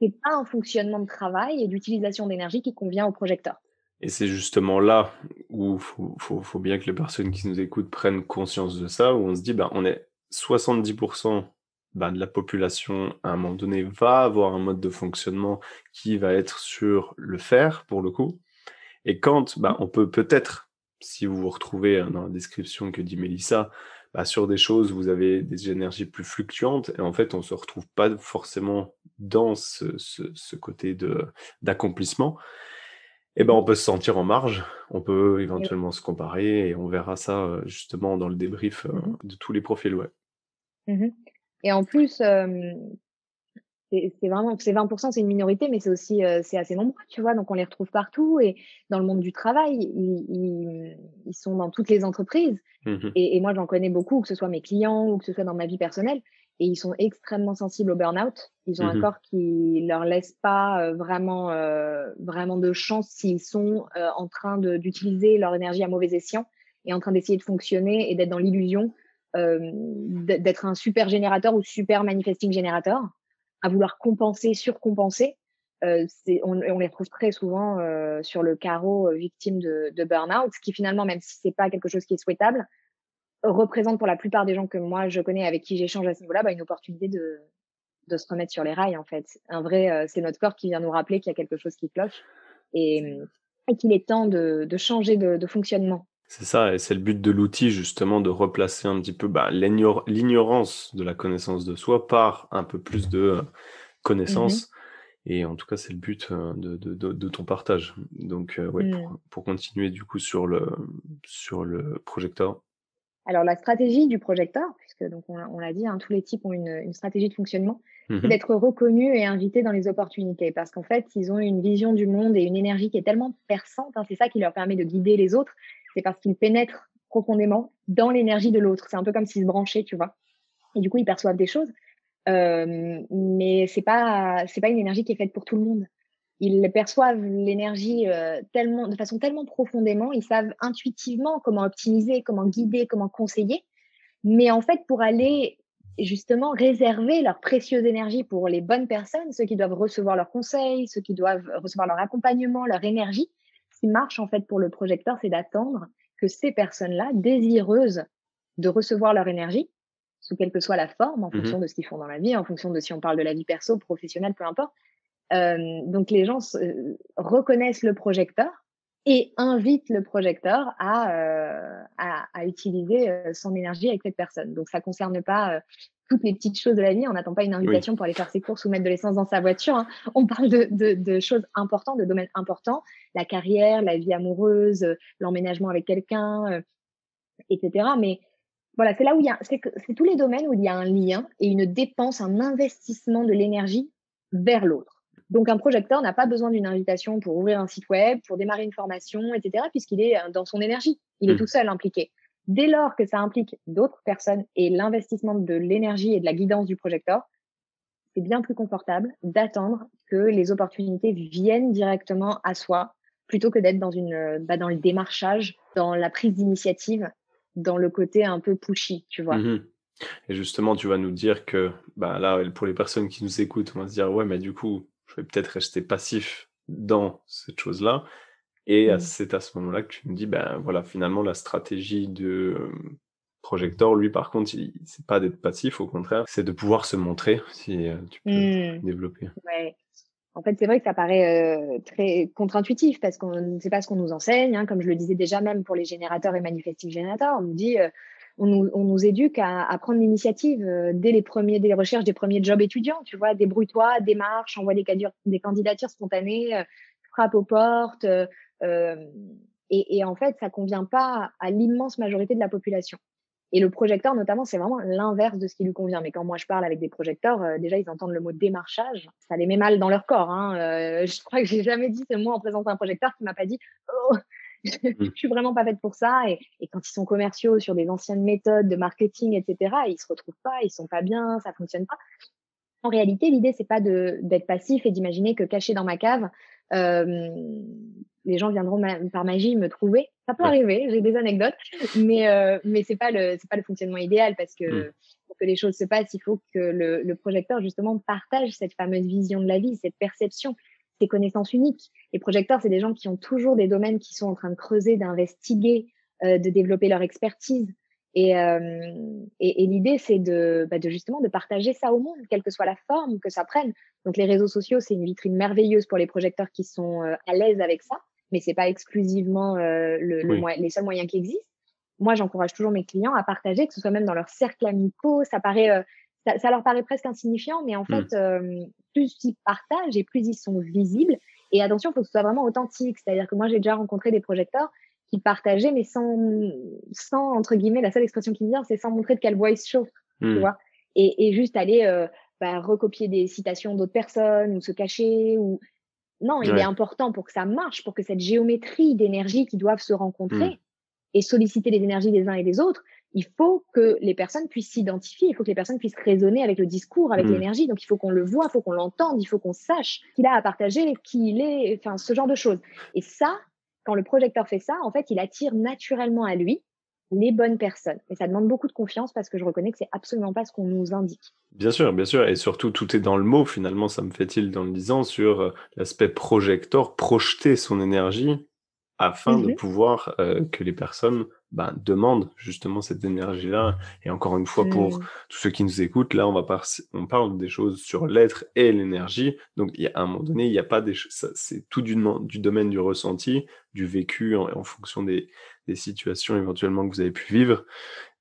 C'est pas un fonctionnement de travail et d'utilisation d'énergie qui convient au projecteur. Et c'est justement là où faut, faut, bien que les personnes qui nous écoutent prennent conscience de ça, où on se dit, ben, on est 70% ben, de la population, à un moment donné, va avoir un mode de fonctionnement qui va être sur le faire, pour le coup. Et quand ben, on peut peut-être si vous vous retrouvez dans la description que dit Mélissa, bah, sur des choses où vous avez des énergies plus fluctuantes, et en fait, on ne se retrouve pas forcément dans ce, ce, côté de, d'accomplissement, et eh ben, on peut se sentir en marge, on peut éventuellement se comparer, et on verra ça euh, justement dans le débrief euh, mmh de tous les profils web. Mmh et en plus, c'est vraiment c'est 20% c'est une minorité mais c'est aussi euh, c'est assez nombreux tu vois donc on les retrouve partout et dans le monde du travail ils, ils, sont dans toutes les entreprises. Mmh et, et, moi j'en connais beaucoup que ce soit mes clients ou que ce soit dans ma vie personnelle et ils sont extrêmement sensibles au burn-out. Ils ont un mmh corps qui leur laisse pas euh, vraiment euh, vraiment de chance s'ils sont en train d'utiliser leur énergie à mauvais escient et en train d'essayer de fonctionner et d'être dans l'illusion d'être un super générateur ou super manifesting générateur à vouloir compenser, surcompenser. Euh, on, on, les retrouve très souvent euh, sur le carreau euh, victime de, de burn-out, ce qui finalement, même si c'est pas quelque chose qui est souhaitable, représente pour la plupart des gens que moi je connais avec qui j'échange à ce niveau-là, bah, une opportunité de, de se remettre sur les rails en fait. Un vrai, euh, c'est notre corps qui vient nous rappeler qu'il y a quelque chose qui cloche et, et qu'il est temps de, de changer de, de fonctionnement. C'est ça, et c'est le but de l'outil justement de replacer un petit peu bah, l'ignorance de la connaissance de soi par un peu plus de euh, connaissance. Mmh et en tout cas, c'est le but euh, de, de, de, ton partage. Donc, euh, ouais, pour, mmh. pour, continuer du coup sur le, sur le projecteur. Alors, la stratégie du projecteur, puisque donc on, l'a dit, hein, tous les types ont une, une stratégie de fonctionnement, mmh c'est d'être reconnu et invité dans les opportunités. Parce qu'en fait, ils ont une vision du monde et une énergie qui est tellement perçante. Hein, c'est ça qui leur permet de guider les autres c'est parce qu'ils pénètrent profondément dans l'énergie de l'autre. C'est un peu comme s'ils se branchaient, tu vois. Et du coup, ils perçoivent des choses. Euh, mais c'est pas pas une énergie qui est faite pour tout le monde. Ils perçoivent l'énergie euh, de façon tellement profondément, ils savent intuitivement comment optimiser, comment guider, comment conseiller. Mais en fait, pour aller justement réserver leur précieuse énergie pour les bonnes personnes, ceux qui doivent recevoir leurs conseils, ceux qui doivent recevoir leur accompagnement, leur énergie, ce qui marche en fait pour le projecteur, c'est d'attendre que ces personnes-là, désireuses de recevoir leur énergie, sous quelle que soit la forme, en mmh fonction de ce qu'ils font dans la vie, en fonction de si on parle de la vie perso, professionnelle, peu importe. Euh, donc les gens euh, reconnaissent le projecteur et invitent le projecteur à, euh, à, à, utiliser son énergie avec cette personne. Donc ça concerne pas toutes les petites choses de la vie. On n'attend pas une invitation pour aller faire ses courses ou mettre de l'essence dans sa voiture. Hein. On parle de, de, de, choses importantes, de domaines importants, la carrière, la vie amoureuse, l'emménagement avec quelqu'un, euh, etc. Mais voilà, c'est là où il y a, c'est tous les domaines où il y a un lien et une dépense, un investissement de l'énergie vers l'autre. Donc, un projecteur n'a pas besoin d'une invitation pour ouvrir un site web, pour démarrer une formation, etc., puisqu'il est euh, dans son énergie. Il est mmh. tout seul impliqué. Dès lors que ça implique d'autres personnes et l'investissement de l'énergie et de la guidance du projecteur, c'est bien plus confortable d'attendre que les opportunités viennent directement à soi plutôt que d'être dans une bah, dans le démarchage, dans la prise d'initiative, dans le côté un peu pushy, tu vois. Mmh et justement, tu vas nous dire que bah là, pour les personnes qui nous écoutent, on va se dire ouais, mais du coup, je vais peut-être rester passif dans cette chose-là. Et mmh. c'est à ce moment-là que tu me dis, ben voilà, finalement, la stratégie de Projector, lui, par contre, c'est pas d'être passif, au contraire, c'est de pouvoir se montrer, si tu peux mmh. développer. Ouais. En fait, c'est vrai que ça paraît très contre-intuitif parce qu'on ne sait pas ce qu'on nous enseigne. Hein, comme je le disais déjà, même pour les générateurs et manifesting générateurs, on nous dit, on, nous, on, nous, éduque à, à prendre l'initiative dès les premiers, dès les recherches des premiers jobs étudiants. Tu vois, débrouille-toi, démarche, envoie des, des candidatures spontanées, frappe aux portes. Et, et, en fait, ça convient pas à l'immense majorité de la population. Et le projecteur, notamment, c'est vraiment l'inverse de ce qui lui convient. Mais quand moi je parle avec des projecteurs, euh, déjà ils entendent le mot démarchage, ça les met mal dans leur corps. Hein. Euh, je crois que j'ai jamais dit ce mot en présentant un projecteur qui m'a pas dit oh, je mmh. suis vraiment pas faite pour ça. Et, et, quand ils sont commerciaux sur des anciennes méthodes de marketing, etc., ils se retrouvent pas, ils sont pas bien, ça fonctionne pas. En réalité, l'idée c'est pas d'être passif et d'imaginer que caché dans ma cave, euh, les gens viendront par magie me trouver. Ça peut arriver, j'ai des anecdotes, mais euh, mais c'est pas le c'est pas le fonctionnement idéal parce que mmh. pour que les choses se passent, il faut que le, le, projecteur justement partage cette fameuse vision de la vie, cette perception, ces connaissances uniques. Les projecteurs, c'est des gens qui ont toujours des domaines qui sont en train de creuser, d'investiguer, euh, de développer leur expertise. Et, euh, et, et l'idée, c'est de, bah, de justement de partager ça au monde, quelle que soit la forme que ça prenne. Donc les réseaux sociaux, c'est une vitrine merveilleuse pour les projecteurs qui sont euh, à l'aise avec ça, mais c'est pas exclusivement euh, le, les seuls moyens qui existent. Moi, j'encourage toujours mes clients à partager, que ce soit même dans leur cercle amicaux. Ça paraît, euh, ça, ça, leur paraît presque insignifiant, mais en mmh. fait, plus ils partagent et plus ils sont visibles. Et attention, il faut que ce soit vraiment authentique. C'est-à-dire que moi, j'ai déjà rencontré des projecteurs qui partageaient, mais sans, sans, entre guillemets, la seule expression qui me vient, c'est sans montrer de quel voice show, tu mmh. vois. Et, et, juste aller euh, bah, recopier des citations d'autres personnes ou se cacher ou non, il est important pour que ça marche, pour que cette géométrie d'énergie qui doivent se rencontrer mmh. et solliciter les énergies des uns et des autres, il faut que les personnes puissent s'identifier, il faut que les personnes puissent raisonner avec le discours, avec mmh. l'énergie. Donc, il faut qu'on le voit, il faut qu'on l'entende, il faut qu'on sache qu'il a à partager, qui il est, enfin, ce genre de choses. Et ça, quand le projecteur fait ça, en fait, il attire naturellement à lui les bonnes personnes. Et ça demande beaucoup de confiance parce que je reconnais que c'est absolument pas ce qu'on nous indique. Bien sûr, bien sûr. Et surtout, tout est dans le mot, finalement, ça me fait-il dans le disant, sur euh, l'aspect projecteur, projeter son énergie afin de mmh pouvoir euh, que les personnes ben, demandent justement cette énergie-là. Et encore une fois, pour mmh. tous ceux qui nous écoutent, là, on, va par on parle des choses sur l'être et l'énergie. Donc, il y a, à un moment donné, il n'y a pas des c'est tout du, du, domaine du ressenti, du vécu en, fonction des, des, situations éventuellement que vous avez pu vivre.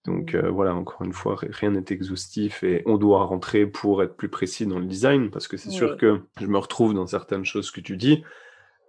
Donc mmh. euh, voilà, encore une fois, rien n'est exhaustif et on doit rentrer pour être plus précis dans le design parce que c'est sûr que je me retrouve dans certaines choses que tu dis,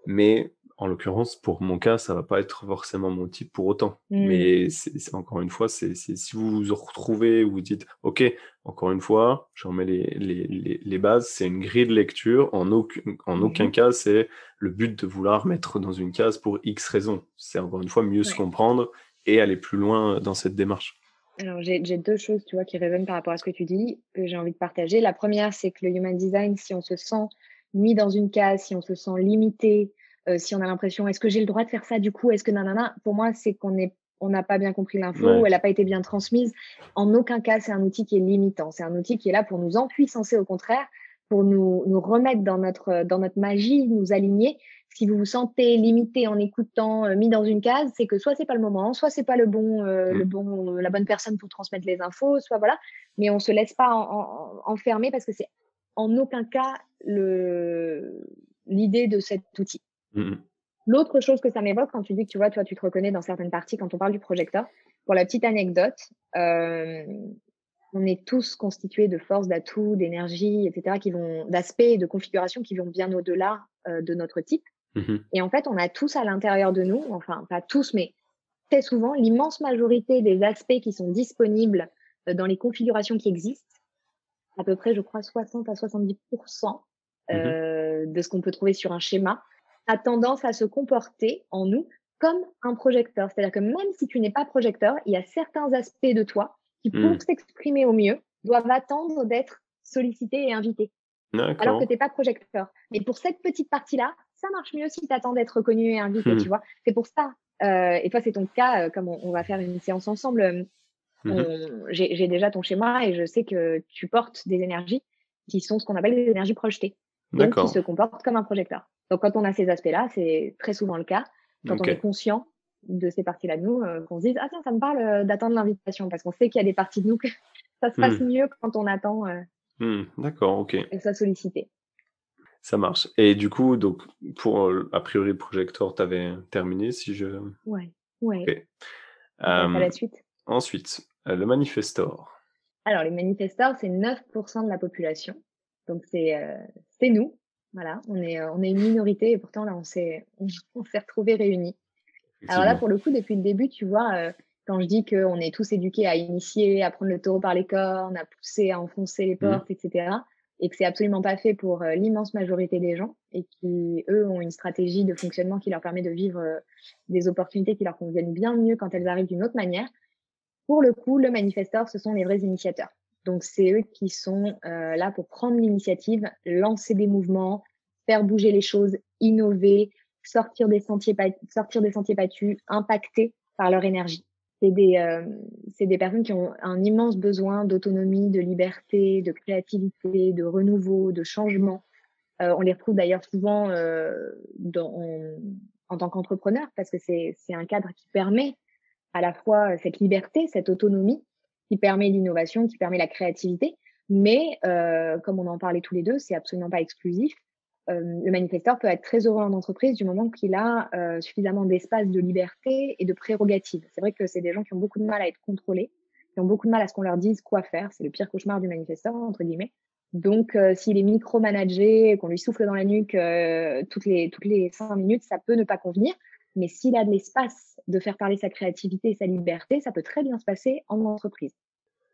mais en l'occurrence, pour mon cas, ça va pas être forcément mon type pour autant. Mmh. Mais c'est encore une fois, c'est si vous vous retrouvez, vous dites, OK, encore une fois, j'en mets les, les, les, bases, c'est une grille de lecture. En, aucun, en aucun mmh. cas, c'est le but de vouloir mettre dans une case pour X raisons. C'est encore une fois mieux se comprendre et aller plus loin dans cette démarche. Alors, j'ai deux choses, tu vois, qui résonnent par rapport à ce que tu dis, que j'ai envie de partager. La première, c'est que le human design, si on se sent mis dans une case, si on se sent limité, euh, si on a l'impression, est-ce que j'ai le droit de faire ça du coup Est-ce que nanana Pour moi, c'est qu'on est on n'a pas bien compris l'info, ou elle n'a pas été bien transmise. En aucun cas, c'est un outil qui est limitant. C'est un outil qui est là pour nous empuissancer, au contraire, pour nous, nous remettre dans notre, dans notre magie, nous aligner. Si vous vous sentez limité en écoutant, euh, mis dans une case, c'est que soit c'est pas le moment, soit c'est pas le bon, euh, le mmh. bon, la bonne personne pour transmettre les infos, soit voilà. Mais on se laisse pas enfermer parce que c'est en aucun cas le l'idée de cet outil. Mmh L'autre chose que ça m'évoque quand tu dis que tu vois, toi, tu te reconnais dans certaines parties quand on parle du projecteur. Pour la petite anecdote, euh, on est tous constitués de forces, d'atouts, d'énergie, etc., qui vont, d'aspects et de configurations qui vont bien au-delà euh, de notre type. Mmh et en fait, on a tous à l'intérieur de nous, enfin, pas tous, mais très souvent, l'immense majorité des aspects qui sont disponibles euh, dans les configurations qui existent, à peu près, je crois, 60 à 70% mmh de ce qu'on peut trouver sur un schéma, a tendance à se comporter en nous comme un projecteur. C'est-à-dire que même si tu n'es pas projecteur, il y a certains aspects de toi qui, pour mmh. s'exprimer au mieux, doivent attendre d'être sollicités et invités. Alors que tu n'es pas projecteur. Mais pour cette petite partie-là, ça marche mieux si tu attends d'être reconnu et invité, mmh. tu vois. C'est pour ça. Euh, et toi, c'est ton cas, euh, comme on, va faire une séance ensemble, euh, mmh j'ai déjà ton schéma et je sais que tu portes des énergies qui sont ce qu'on appelle des énergies projetées. Donc, qui se comportent comme un projecteur. Donc, quand on a ces aspects-là, c'est très souvent le cas. Quand on est conscient de ces parties-là de nous, qu'on se dise, ah tiens, ça me parle d'attendre l'invitation, parce qu'on sait qu'il y a des parties de nous que ça se passe mmh. mieux quand on attend Mmh, d'accord, ok. Et ça sollicité. Ça marche. Et du coup, donc, pour a priori le projecteur, tu avais terminé si je. Ouais, ouais. Okay. la suite. Ensuite, le manifestor. Alors, les manifestors, c'est 9% de la population. Donc, c'est c'est nous. Voilà, on est, on est une minorité et pourtant, là, on s'est on, s'est retrouvés réunis. Alors là, pour le coup, depuis le début, tu vois, quand je dis qu'on est tous éduqués à initier, à prendre le taureau par les cornes, à pousser, à enfoncer les mmh. portes, etc., et que c'est absolument pas fait pour euh, l'immense majorité des gens, et qui, eux, ont une stratégie de fonctionnement qui leur permet de vivre euh, des opportunités qui leur conviennent bien mieux quand elles arrivent d'une autre manière. Pour le coup, le manifesteur, ce sont les vrais initiateurs. Donc, c'est eux qui sont euh, là pour prendre l'initiative, lancer des mouvements, faire bouger les choses, innover, sortir des sentiers, sortir des sentiers battus, impacter par leur énergie c'est des, euh, c'est des personnes qui ont un immense besoin d'autonomie, de liberté, de créativité, de renouveau, de changement. Euh, on les retrouve d'ailleurs souvent euh, dans, en, tant qu'entrepreneur parce que c'est un cadre qui permet à la fois cette liberté, cette autonomie, qui permet l'innovation, qui permet la créativité. Mais euh, comme on en parlait tous les deux, c'est absolument pas exclusif. Euh, le manifesteur peut être très heureux en entreprise du moment qu'il a euh, suffisamment d'espace de liberté et de prérogatives. C'est vrai que c'est des gens qui ont beaucoup de mal à être contrôlés, qui ont beaucoup de mal à ce qu'on leur dise quoi faire. C'est le pire cauchemar du manifesteur, entre guillemets. Donc, euh, s'il est micromanagé, qu'on lui souffle dans la nuque toutes les toutes les cinq minutes, ça peut ne pas convenir. Mais s'il a de l'espace de faire parler sa créativité et sa liberté, ça peut très bien se passer en entreprise.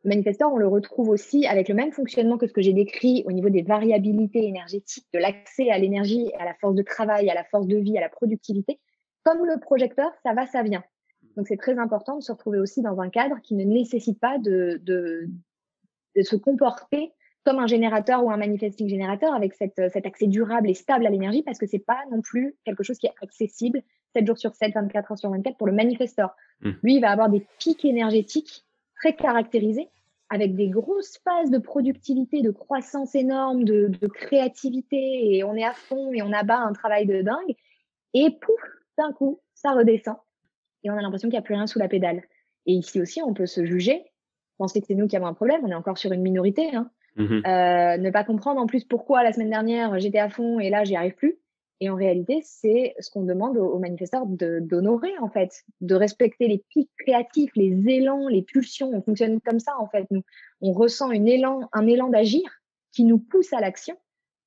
Manifestor, on le retrouve aussi avec le même fonctionnement que ce que j'ai décrit au niveau des variabilités énergétiques, de l'accès à l'énergie, à la force de travail, à la force de vie, à la productivité. Comme le projecteur, ça va, ça vient. Donc c'est très important de se retrouver aussi dans un cadre qui ne nécessite pas de, de se comporter comme un générateur ou un manifesting générateur avec cette, cet accès durable et stable à l'énergie parce que c'est pas non plus quelque chose qui est accessible 7 jours sur 7, 24 heures sur 24 pour le manifesteur. Mmh. Lui, il va avoir des pics énergétiques très caractérisé, avec des grosses phases de productivité, de croissance énorme, de, créativité, et on est à fond et on abat un travail de dingue. Et pouf, d'un coup, ça redescend. Et on a l'impression qu'il n'y a plus rien sous la pédale. Et ici aussi, on peut se juger, penser que c'est nous qui avons un problème, on est encore sur une minorité. Hein. Mmh euh, ne pas comprendre en plus pourquoi la semaine dernière j'étais à fond et là j'y arrive plus. Et en réalité, c'est ce qu'on demande aux, manifestants d'honorer, en fait, de respecter les pics créatifs, les élans, les pulsions. On fonctionne comme ça, en fait. Nous, on ressent une élan, un élan d'agir qui nous pousse à l'action.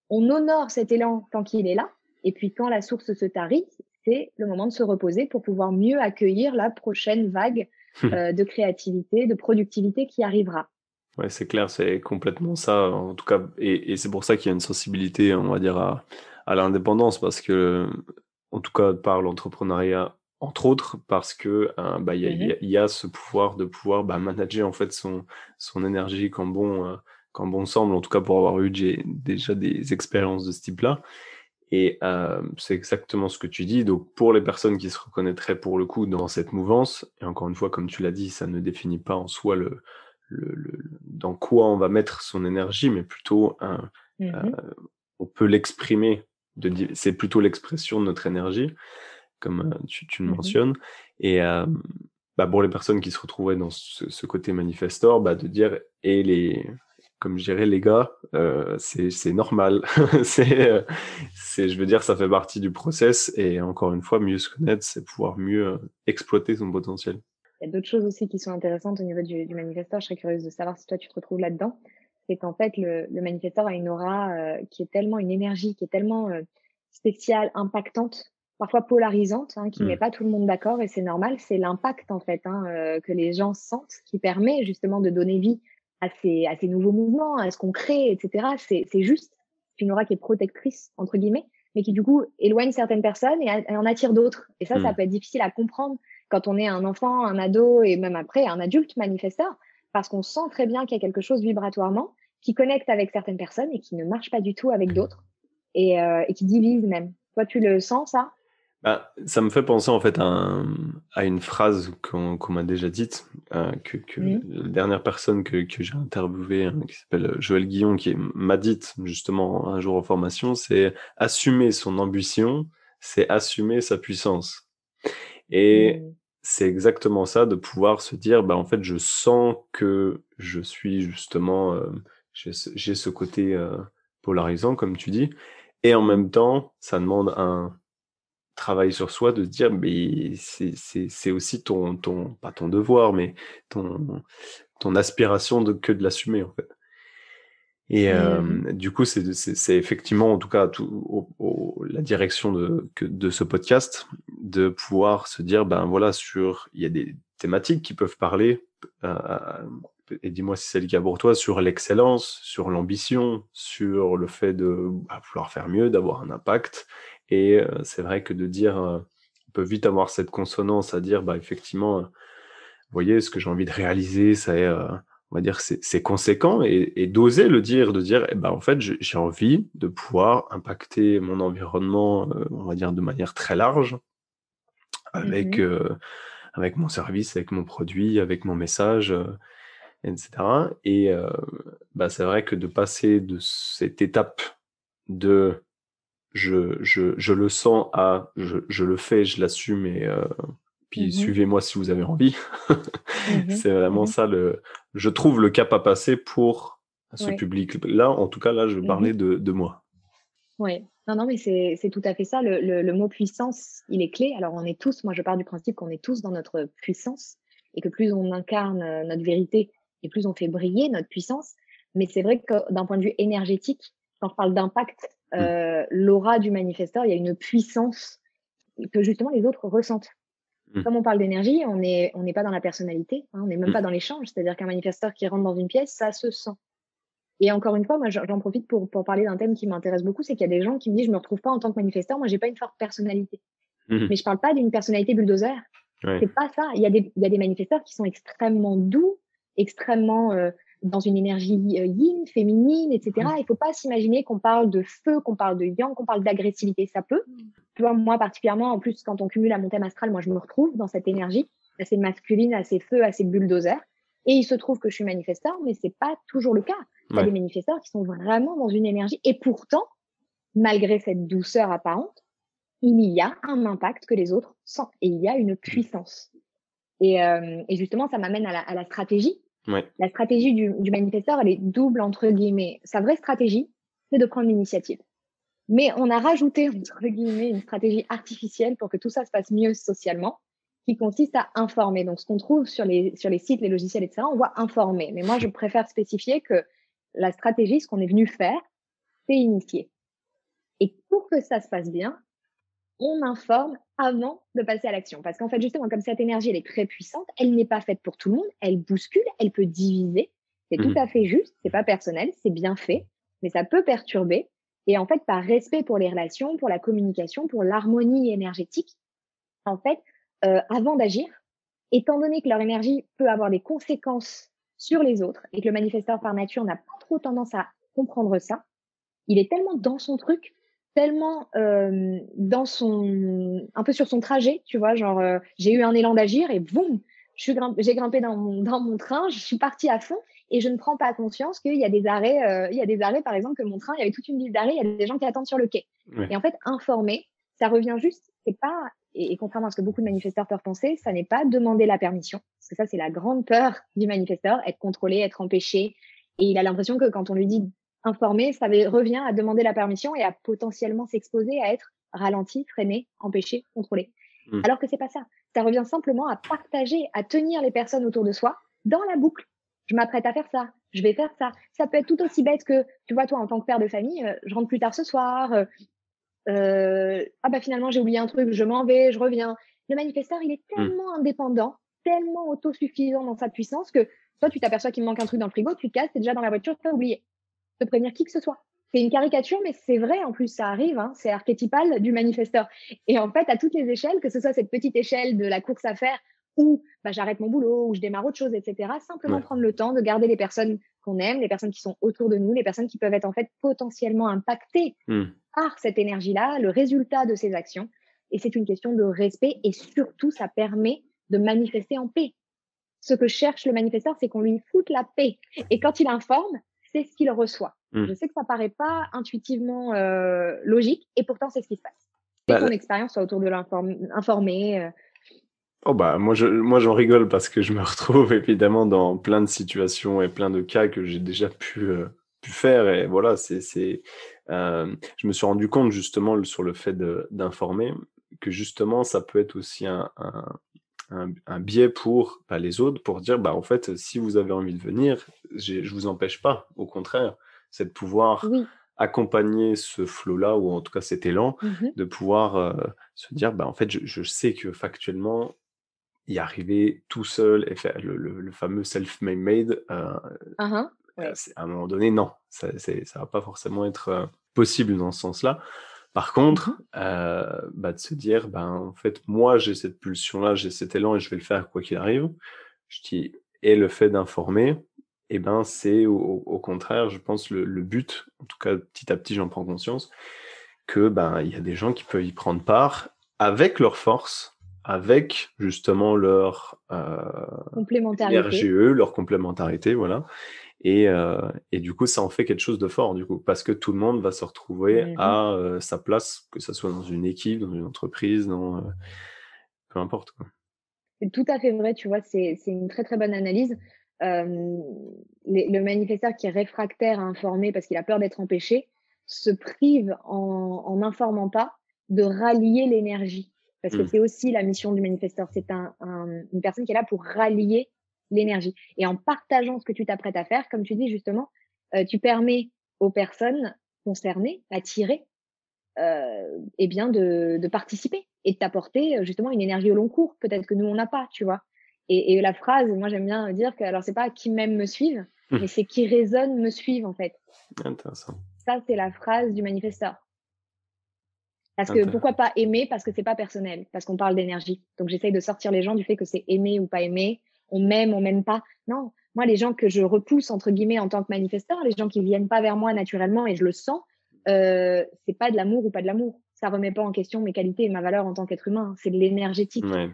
On honore cet élan tant qu'il est là. Et puis, quand la source se tarit, c'est le moment de se reposer pour pouvoir mieux accueillir la prochaine vague euh, de créativité, de productivité qui arrivera. Ouais, c'est clair, c'est complètement ça. En tout cas, et, et c'est pour ça qu'il y a une sensibilité, on va dire, à, à l'indépendance parce que, en tout cas, par l'entrepreneuriat, entre autres, parce que euh, bah, il y, y, a ce pouvoir de pouvoir bah, manager en fait son, son énergie quand bon, euh, quand bon semble, en tout cas pour avoir eu déjà des expériences de ce type-là. Et euh, c'est exactement ce que tu dis. Donc, pour les personnes qui se reconnaîtraient pour le coup dans cette mouvance, et encore une fois, comme tu l'as dit, ça ne définit pas en soi le, le, le, dans quoi on va mettre son énergie, mais plutôt un, mmh on peut l'exprimer c'est plutôt l'expression de notre énergie, comme euh, tu, le mmh mentionnes. Et euh, bah, pour les personnes qui se retrouveraient dans ce, côté manifestor, bah, de dire, et les, comme je dirais, les gars, euh, c'est normal. c'est, je veux dire, ça fait partie du process. Et encore une fois, mieux se connaître, c'est pouvoir mieux exploiter son potentiel. Il y a d'autres choses aussi qui sont intéressantes au niveau du, du manifestor. Je serais curieuse de savoir si toi, tu te retrouves là-dedans c'est qu'en fait, le, le manifesteur a une aura euh, qui est tellement, une énergie qui est tellement euh, spéciale, impactante, parfois polarisante, hein, qui ne Mm. met pas tout le monde d'accord et c'est normal. C'est l'impact en fait hein, euh, que les gens sentent qui permet justement de donner vie à ces, à ces nouveaux mouvements, à ce qu'on crée, etc. C'est c'est juste une aura qui est protectrice entre guillemets, mais qui du coup éloigne certaines personnes et, a- et en attire d'autres. Et ça, ça Mm. peut être difficile à comprendre quand on est un enfant, un ado et même après un adulte manifesteur, parce qu'on sent très bien qu'il y a quelque chose vibratoirement qui connecte avec certaines personnes et qui ne marche pas du tout avec d'autres et, euh, et qui divise même. Toi, tu le sens ça? Bah, ça me fait penser en fait à, un- à une phrase qu'on m'a déjà dite, euh, que, que Mhm. la dernière personne que, que j'ai interviewée, hein, qui s'appelle Joël Guillon, qui m'a dite justement un jour en formation, c'est assumer son ambition, c'est assumer sa puissance. Et Mm. C'est exactement ça, de pouvoir se dire, bah, en fait, je sens que je suis justement, euh, j'ai ce, côté euh, polarisant, comme tu dis, et en même temps, ça demande un travail sur soi de se dire, mais c'est aussi ton, ton, pas ton devoir, mais ton, ton aspiration de, que de l'assumer, en fait. Et euh, Mhm. du coup, c'est c'est- c'est effectivement, en tout cas, tout, au- au- la direction de, que, de ce podcast, de pouvoir se dire, ben voilà, sur, il y a des thématiques qui peuvent parler, euh, et dis-moi si c'est le cas pour toi, sur l'excellence, sur l'ambition, sur le fait de bah, vouloir faire mieux, d'avoir un impact. Et euh, c'est vrai que de dire, euh, on peut vite avoir cette consonance à dire, bah effectivement, euh, vous voyez, ce que j'ai envie de réaliser, c'est, euh, on va dire, c'est conséquent et, et d'oser le dire, de dire, eh ben, en fait, j'ai envie de pouvoir impacter mon environnement, euh, on va dire, de manière très large, avec, Mhm. euh, avec mon service, avec mon produit, avec mon message, euh, etc. Et euh, bah, c'est vrai que de passer de cette étape de je, je, je le sens à je, je le fais, je l'assume et puis Mhm. suivez-moi si vous avez envie. Mhm. C'est vraiment Mhm. ça le, je trouve le cap à passer pour ce Ouais. public-là. En tout cas, là, je parlais de, de moi. Oui, non, non, mais c'est tout à fait ça. Le, le, le mot puissance, il est clé. Alors, on est tous, moi, je pars du principe qu'on est tous dans notre puissance et que plus on incarne euh, notre vérité et plus on fait briller notre puissance. Mais c'est vrai que d'un point de vue énergétique, quand je parle d'impact, euh, l'aura du manifesteur, il y a une puissance que justement les autres ressentent. Mm. Comme on parle d'énergie, on n'est on pas dans la personnalité, hein, on n'est même Mm. pas dans l'échange. C'est-à-dire qu'un manifesteur qui rentre dans une pièce, ça se sent. Et encore une fois, moi, j'en profite pour, pour parler d'un thème qui m'intéresse beaucoup, c'est qu'il y a des gens qui me disent, je me retrouve pas en tant que manifesteur, moi, j'ai pas une forte personnalité. Mhm. Mais je parle pas d'une personnalité bulldozer. Ouais. C'est pas ça. Il y a des, il y a des manifesteurs qui sont extrêmement doux, extrêmement euh, dans une énergie euh, yin, féminine, etc. Il faut pas s'imaginer qu'on parle de feu, qu'on parle de yang, qu'on parle d'agressivité. Ça peut. Moi particulièrement, en plus, quand on cumule à mon thème astral, moi, je me retrouve dans cette énergie assez masculine, assez feu, assez bulldozer. Et il se trouve que je suis manifesteur, mais c'est pas toujours le cas. Il y a des manifesteurs qui sont vraiment dans une énergie. Et pourtant, malgré cette douceur apparente, il y a un impact que les autres sentent et il y a une puissance. Et, euh, et justement, ça m'amène à la, à la stratégie. La stratégie du, du manifesteur, elle est double entre guillemets. Sa vraie stratégie, c'est de prendre l'initiative. Mais on a rajouté entre guillemets une stratégie artificielle pour que tout ça se passe mieux socialement, qui consiste à informer. Donc, ce qu'on trouve sur les sur les sites, les logiciels, etc., on voit informer. Mais moi, je préfère spécifier que la stratégie, ce qu'on est venu faire, c'est initier. Et pour que ça se passe bien, on informe avant de passer à l'action. Parce qu'en fait, justement, comme cette énergie, elle est très puissante, elle n'est pas faite pour tout le monde, elle bouscule, elle peut diviser. C'est tout à fait juste, c'est pas personnel, c'est bien fait, mais ça peut perturber. Et en fait, par respect pour les relations, pour la communication, pour l'harmonie énergétique, en fait, euh, avant d'agir, étant donné que leur énergie peut avoir des conséquences sur les autres et que le manifesteur par nature n'a pas trop tendance à comprendre ça, il est tellement dans son truc, tellement euh, dans son, un peu sur son trajet, tu vois, genre euh, j'ai eu un élan d'agir et boum, je suis grimp- j'ai grimpé dans mon, dans mon train, je suis partie à fond et je ne prends pas conscience qu'il y a des arrêts, euh, il y a des arrêts par exemple que mon train, il y avait toute une liste d'arrêts, il y a des gens qui attendent sur le quai. Ouais. Et en fait, informer, ça revient juste, c'est pas, et, et contrairement à ce que beaucoup de manifesteurs peuvent penser, ça n'est pas demander la permission. Parce que ça, c'est la grande peur du manifesteur, être contrôlé, être empêché. Et il a l'impression que quand on lui dit informer, ça revient à demander la permission et à potentiellement s'exposer à être ralenti, freiné, empêché, contrôlé. Mm. Alors que c'est pas ça. Ça revient simplement à partager, à tenir les personnes autour de soi dans la boucle. Je m'apprête à faire ça, je vais faire ça. Ça peut être tout aussi bête que, tu vois, toi, en tant que père de famille, euh, je rentre plus tard ce soir, euh, ah bah finalement j'ai oublié un truc, je m'en vais, je reviens. Le manifesteur, il est mmh. tellement indépendant, tellement autosuffisant dans sa puissance que toi, tu t'aperçois qu'il manque un truc dans le frigo, tu te casses, t'es déjà dans la voiture, tu as oublié de prévenir qui que ce soit. C'est une caricature, mais c'est vrai, en plus, ça arrive, hein, c'est archétypal du manifesteur. Et en fait, à toutes les échelles, que ce soit cette petite échelle de la course à faire ou bah, j'arrête mon boulot, ou je démarre autre chose, etc. Simplement prendre le temps de garder les personnes qu'on aime, les personnes qui sont autour de nous, les personnes qui peuvent être en fait potentiellement impactées mmh. par cette énergie-là, le résultat de ces actions. Et c'est une question de respect et surtout, ça permet de manifester en paix. Ce que cherche le manifesteur, c'est qu'on lui foute la paix. Et quand il informe, c'est ce qu'il reçoit. Mmh. Je sais que ça paraît pas intuitivement euh, logique, et pourtant c'est ce qui se passe. Et bah, ton expérience soit autour de l'informer. Euh. Oh bah moi je moi j'en rigole parce que je me retrouve évidemment dans plein de situations et plein de cas que j'ai déjà pu euh, pu faire et voilà c'est c'est je me suis rendu compte justement sur le fait d'informer que justement ça peut être aussi un, un, biais pour bah, les autres pour dire bah en fait si vous avez envie de venir je vous empêche pas. Au contraire c'est de pouvoir accompagner ce flot là ou en tout cas cet élan mmh de pouvoir euh, se dire bah en fait je, sais que factuellement y arriver tout seul et faire le, fameux self-made made euh, uh-huh, à un moment donné non. Ça ça va pas forcément être euh, possible dans ce sens là par contre, mmh euh, bah, de se dire, ben, en fait, moi, j'ai cette pulsion-là, j'ai cet élan et je vais le faire quoi qu'il arrive. Je dis, et le fait d'informer, eh ben, c'est au, contraire, je pense, le, but, en tout cas, petit à petit, j'en prends conscience, que ben, il y a des gens qui peuvent y prendre part avec leur force, avec justement leur euh, complémentarité. leur complémentarité, voilà. Et, euh, et, du coup, ça en fait quelque chose de fort, du coup, parce que tout le monde va se retrouver mmh à euh, sa place, que ce soit dans une équipe, dans une entreprise, dans, euh, peu importe. Quoi. C'est tout à fait vrai, tu vois, c'est une très très bonne analyse. le manifesteur qui est réfractaire à informer parce qu'il a peur d'être empêché se prive en n'informant pas de rallier l'énergie. Parce que mmh. c'est aussi la mission du manifesteur. C'est un, une personne qui est là pour rallier l'énergie. Et en partageant ce que tu t'apprêtes à faire, comme tu dis justement, euh, tu permets aux personnes concernées, attirées, euh, eh bien de, de, participer et de t'apporter euh, justement une énergie au long cours. Peut-être que nous on n'a pas, tu vois. Et, et, la phrase, moi j'aime bien dire que alors c'est pas qui m'aime me suive, mmh. mais c'est qui résonne me suive en fait. Intéressant. Ça c'est la phrase du manifesteur. Parce que pourquoi pas aimer? Parce que c'est pas personnel, parce qu'on parle d'énergie. Donc j'essaye de sortir les gens du fait que c'est aimer ou pas aimer, on m'aime, on m'aime pas. Non, moi, les gens que je repousse, entre guillemets, en tant que manifesteur, les gens qui viennent pas vers moi naturellement et je le sens, euh, c'est pas de l'amour ou pas de l'amour. Ça remet pas en question mes qualités et ma valeur en tant qu'être humain. C'est de l'énergétique. Ouais.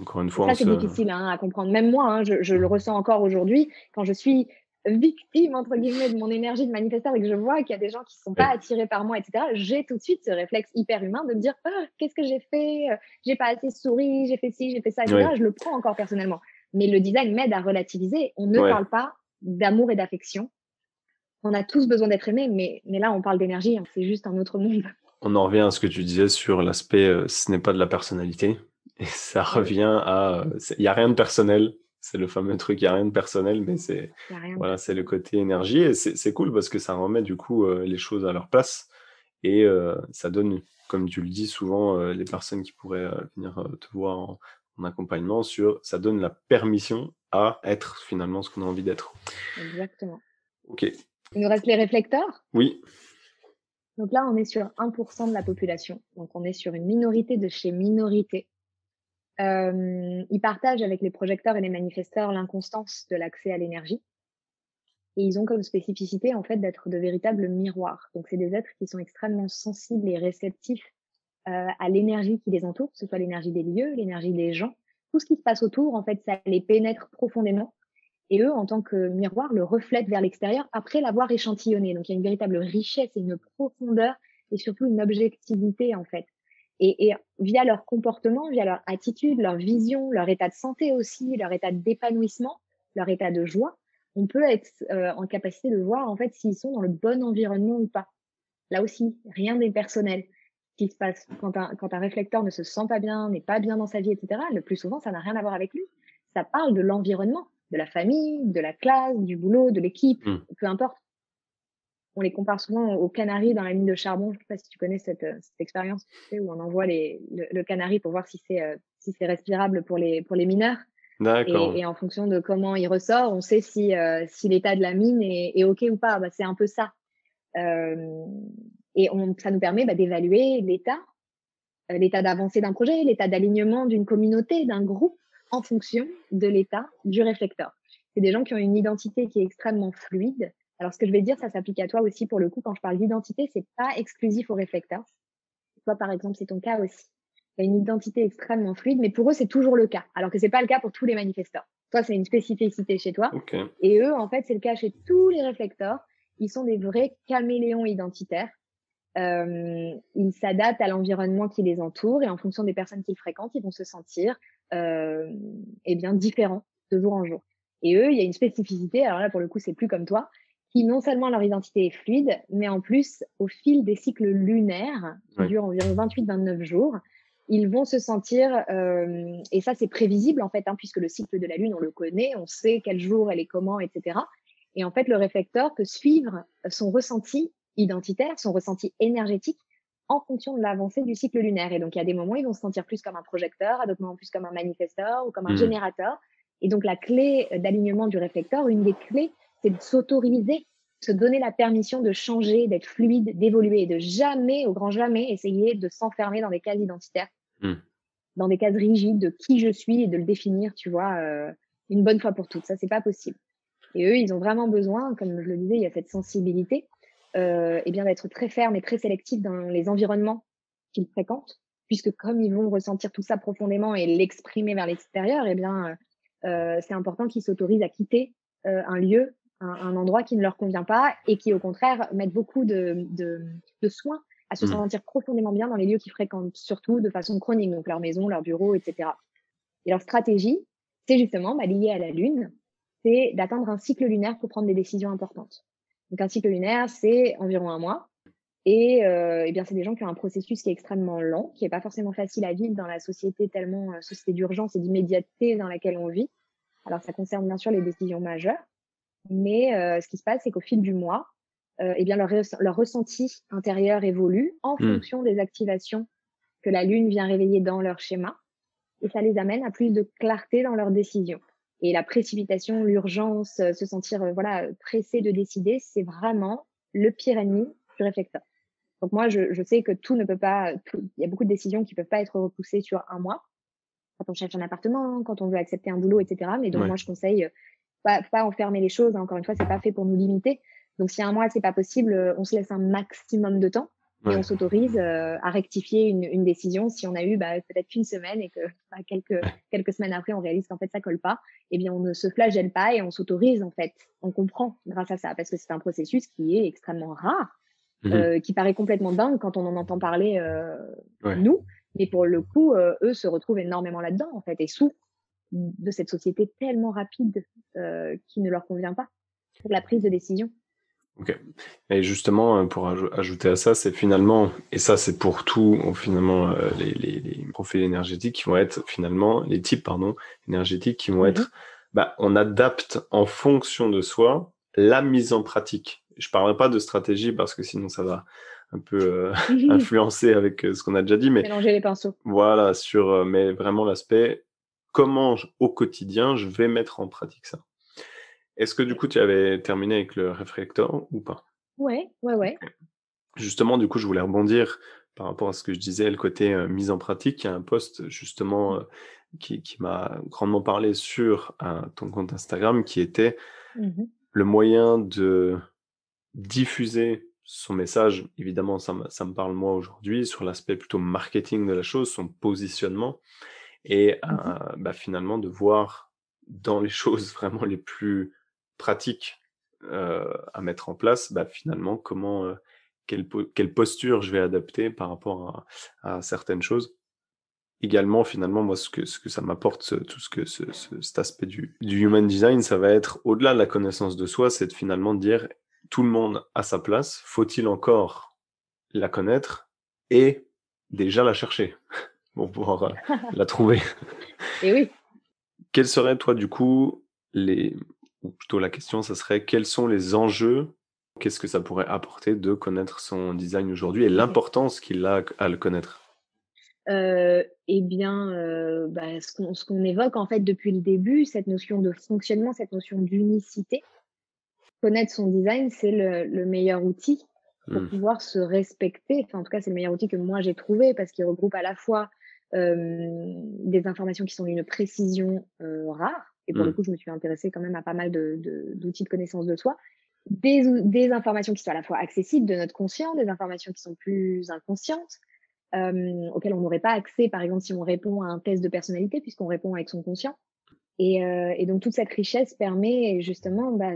Encore une fois, ça, c'est difficile hein, à comprendre. Même moi, hein, je, le ressens encore aujourd'hui quand je suis victime entre guillemets de mon énergie de manifesteur et que je vois qu'il y a des gens qui sont pas attirés par moi, etc. J'ai tout de suite ce réflexe hyper humain de me dire ah, qu'est-ce que j'ai fait, j'ai pas assez souri, j'ai fait ci, j'ai fait ça, etc. Je le prends encore personnellement. Mais le design m'aide à relativiser. On ne parle pas d'amour et d'affection. On a tous besoin d'être aimés, mais, mais là on parle d'énergie. Hein. c'est juste un autre monde. On en revient à ce que tu disais sur l'aspect, euh, ce n'est pas de la personnalité. Et ça revient à, euh, il n'y a rien de personnel, c'est le fameux truc, il n'y a rien de personnel, mais c'est voilà, c'est le côté énergie. Et c'est cool parce que ça remet du coup euh, les choses à leur place. Et euh, ça donne, comme tu le dis souvent, euh, les personnes qui pourraient venir te voir en, accompagnement, sur ça donne la permission à être finalement ce qu'on a envie d'être. Exactement. Ok. Il nous reste les réflecteurs? Oui. Donc là, on est sur 1% de la population. Donc on est sur une minorité de chez minorité. Euh, ils partagent avec les projecteurs et les manifesteurs l'inconstance de l'accès à l'énergie. Et ils ont comme spécificité, en fait, d'être de véritables miroirs. Donc, c'est des êtres qui sont extrêmement sensibles et réceptifs euh, à l'énergie qui les entoure, que ce soit l'énergie des lieux, l'énergie des gens. Tout ce qui se passe autour, en fait, ça les pénètre profondément. Et eux, en tant que miroir, le reflètent vers l'extérieur après l'avoir échantillonné. Donc, il y a une véritable richesse et une profondeur et surtout une objectivité, en fait. Et, et, via leur comportement, via leur attitude, leur vision, leur état de santé aussi, leur état d'épanouissement, leur état de joie, on peut être euh, en capacité de voir en fait s'ils sont dans le bon environnement ou pas. Là aussi, rien n'est personnel. Ce qui se passe quand un, quand un réflecteur ne se sent pas bien, n'est pas bien dans sa vie, etc., le plus souvent, ça n'a rien à voir avec lui. Ça parle de l'environnement, de la famille, de la classe, du boulot, de l'équipe, mmh. peu importe. On les compare souvent aux canaris dans la mine de charbon. Je ne sais pas si tu connais cette, cette expérience où on envoie les, le, canari pour voir si c'est si c'est respirable pour les pour les mineurs. D'accord. Et, en fonction de comment il ressort, on sait si si l'état de la mine est, est ok ou pas. Bah, c'est un peu ça. et on, ça nous permet bah, d'évaluer l'état euh, l'état d'avancée d'un projet, l'état d'alignement d'une communauté, d'un groupe, en fonction de l'état du réflecteur. C'est des gens qui ont une identité qui est extrêmement fluide. Alors, ce que je vais dire, ça s'applique à toi aussi pour le coup. Quand je parle d'identité, c'est pas exclusif au réflecteur. Toi, par exemple, c'est ton cas aussi. Tu as une identité extrêmement fluide, mais pour eux, c'est toujours le cas. Alors que c'est pas le cas pour tous les manifesteurs. Toi, c'est une spécificité chez toi. Et eux, en fait, c'est le cas chez tous les réflecteurs. Ils sont des vrais caméléons identitaires euh, ils s'adaptent à l'environnement qui les entoure et en fonction des personnes qu'ils fréquentent, ils vont se sentir euh, eh bien différents de jour en jour. Et eux, il y a une spécificité. Alors là, pour le coup, c'est plus comme toi, qui non seulement leur identité est fluide, mais en plus, au fil des cycles lunaires, qui durent environ 28-29 jours, ils vont se sentir, euh, et ça c'est prévisible en fait, hein, puisque le cycle de la Lune, on le connaît, on sait quel jour elle est comment, etc. Et en fait, le réflecteur peut suivre son ressenti identitaire, son ressenti énergétique en fonction de l'avancée du cycle lunaire. Et donc, il y a des moments, ils vont se sentir plus comme un projecteur, à d'autres moments plus comme un manifesteur ou comme un mmh. générateur. Et donc, la clé d'alignement du réflecteur, une des clés, c'est de s'autoriser, se donner la permission de changer, d'être fluide, d'évoluer, et de jamais, au grand jamais, essayer de s'enfermer dans des cases identitaires, mmh. dans des cases rigides de qui je suis et de le définir, tu vois, euh, une bonne fois pour toutes. Ça, c'est pas possible. Et eux, ils ont vraiment besoin, comme je le disais, il y a cette sensibilité euh, et bien d'être très ferme et très sélectif dans les environnements qu'ils fréquentent, puisque comme ils vont ressentir tout ça profondément et l'exprimer vers l'extérieur, et bien euh, c'est important qu'ils s'autorisent à quitter euh, un lieu, un, endroit qui ne leur convient pas et qui au contraire mettent beaucoup de, de, de soins à se mmh. sentir profondément bien dans les lieux qu'ils fréquentent, surtout de façon chronique, donc leur maison, leur bureau, etc. Et leur stratégie, c'est justement bah, lié à la Lune, c'est d'atteindre un cycle lunaire pour prendre des décisions importantes. Donc un cycle lunaire, c'est environ un mois. Et, euh, eh bien, c'est des gens qui ont un processus qui est extrêmement lent, qui n'est pas forcément facile à vivre dans la société tellement euh, société d'urgence et d'immédiateté dans laquelle on vit. Alors ça concerne bien sûr les décisions majeures, mais euh, ce qui se passe, c'est qu'au fil du mois, euh, eh bien leur, leur ressenti intérieur évolue en mmh. fonction des activations que la lune vient réveiller dans leur schéma, et ça les amène à plus de clarté dans leurs décisions. Et la précipitation, l'urgence, euh, se sentir euh, voilà pressé de décider, c'est vraiment le pire ennemi du réflecteur. Donc moi, je, je sais que tout ne peut pas, il y a beaucoup de décisions qui peuvent pas être repoussées sur un mois. Quand on cherche un appartement, quand on veut accepter un boulot, etc. Mais donc moi, je conseille euh, pas, pas enfermer les choses. Encore une fois, c'est pas fait pour nous limiter. Donc si un mois c'est pas possible, on se laisse un maximum de temps et on s'autorise euh, à rectifier une, une, décision si on a eu bah, peut-être qu'une semaine et que bah, quelques quelques semaines après on réalise qu'en fait ça colle pas eh bien on ne se flagelle pas et on s'autorise en fait. On comprend grâce à ça parce que c'est un processus qui est extrêmement rare mmh euh, qui paraît complètement dingue quand on en entend parler euh, nous. Mais pour le coup euh, eux se retrouvent énormément là-dedans en fait et sous de cette société tellement rapide euh, qui ne leur convient pas pour la prise de décision Ok. Et justement, euh, pour ajouter à ça, c'est finalement, et ça c'est pour tout, finalement, euh, les, les, les, profils énergétiques qui vont être finalement, les types, pardon, énergétiques qui vont être, mhm. bah, on adapte en fonction de soi la mise en pratique. Je parlerai pas de stratégie parce que sinon ça va un peu euh, influencer avec ce qu'on a déjà dit, mais mélanger les pinceaux. Voilà, sur, mais vraiment l'aspect comment au quotidien je vais mettre en pratique ça. Est-ce que du coup, tu avais terminé avec le réflecteur ou pas? Ouais, ouais, ouais. Justement, du coup, je voulais rebondir par rapport à ce que je disais, le côté euh, mise en pratique. Il y a un post justement mmh. euh, qui, qui m'a grandement parlé sur euh, ton compte Instagram qui était mmh le moyen de diffuser son message. Évidemment, ça, ça me parle moi aujourd'hui sur l'aspect plutôt marketing de la chose, son positionnement et mmh bah, finalement de voir dans les choses vraiment les plus pratique euh, à mettre en place, bah, finalement, comment, euh, quelle, quelle, posture je vais adapter par rapport à, à, certaines choses. Également, finalement, moi, ce que, ce que ça m'apporte, tout ce que ce, cet aspect du, du human design, ça va être au-delà de la connaissance de soi, c'est de finalement dire tout le monde à sa place. Faut-il encore la connaître et déjà la chercher? Pour pouvoir euh, la trouver. Et oui. Quels seraient, toi, du coup, les, ou plutôt la question, ça serait quels sont les enjeux? Qu'est-ce que ça pourrait apporter de connaître son design aujourd'hui et l'importance qu'il a à le connaître? Euh, eh bien, euh, bah, ce qu'on évoque en fait depuis le début, cette notion de fonctionnement, cette notion d'unicité. Connaître son design, c'est le, meilleur outil pour mmh. pouvoir se respecter. Enfin, en tout cas, c'est le meilleur outil que moi j'ai trouvé parce qu'il regroupe à la fois des informations qui sont d'une précision rare. Et pour le mmh. coup, je me suis intéressée quand même à pas mal d'outils de, d'outils de, connaissance de soi. Des, des, informations qui sont à la fois accessibles de notre conscient, des informations qui sont plus inconscientes, euh, auxquelles on n'aurait pas accès, par exemple, si on répond à un test de personnalité, puisqu'on répond avec son conscient. Et, euh, et, donc, toute cette richesse permet justement, bah,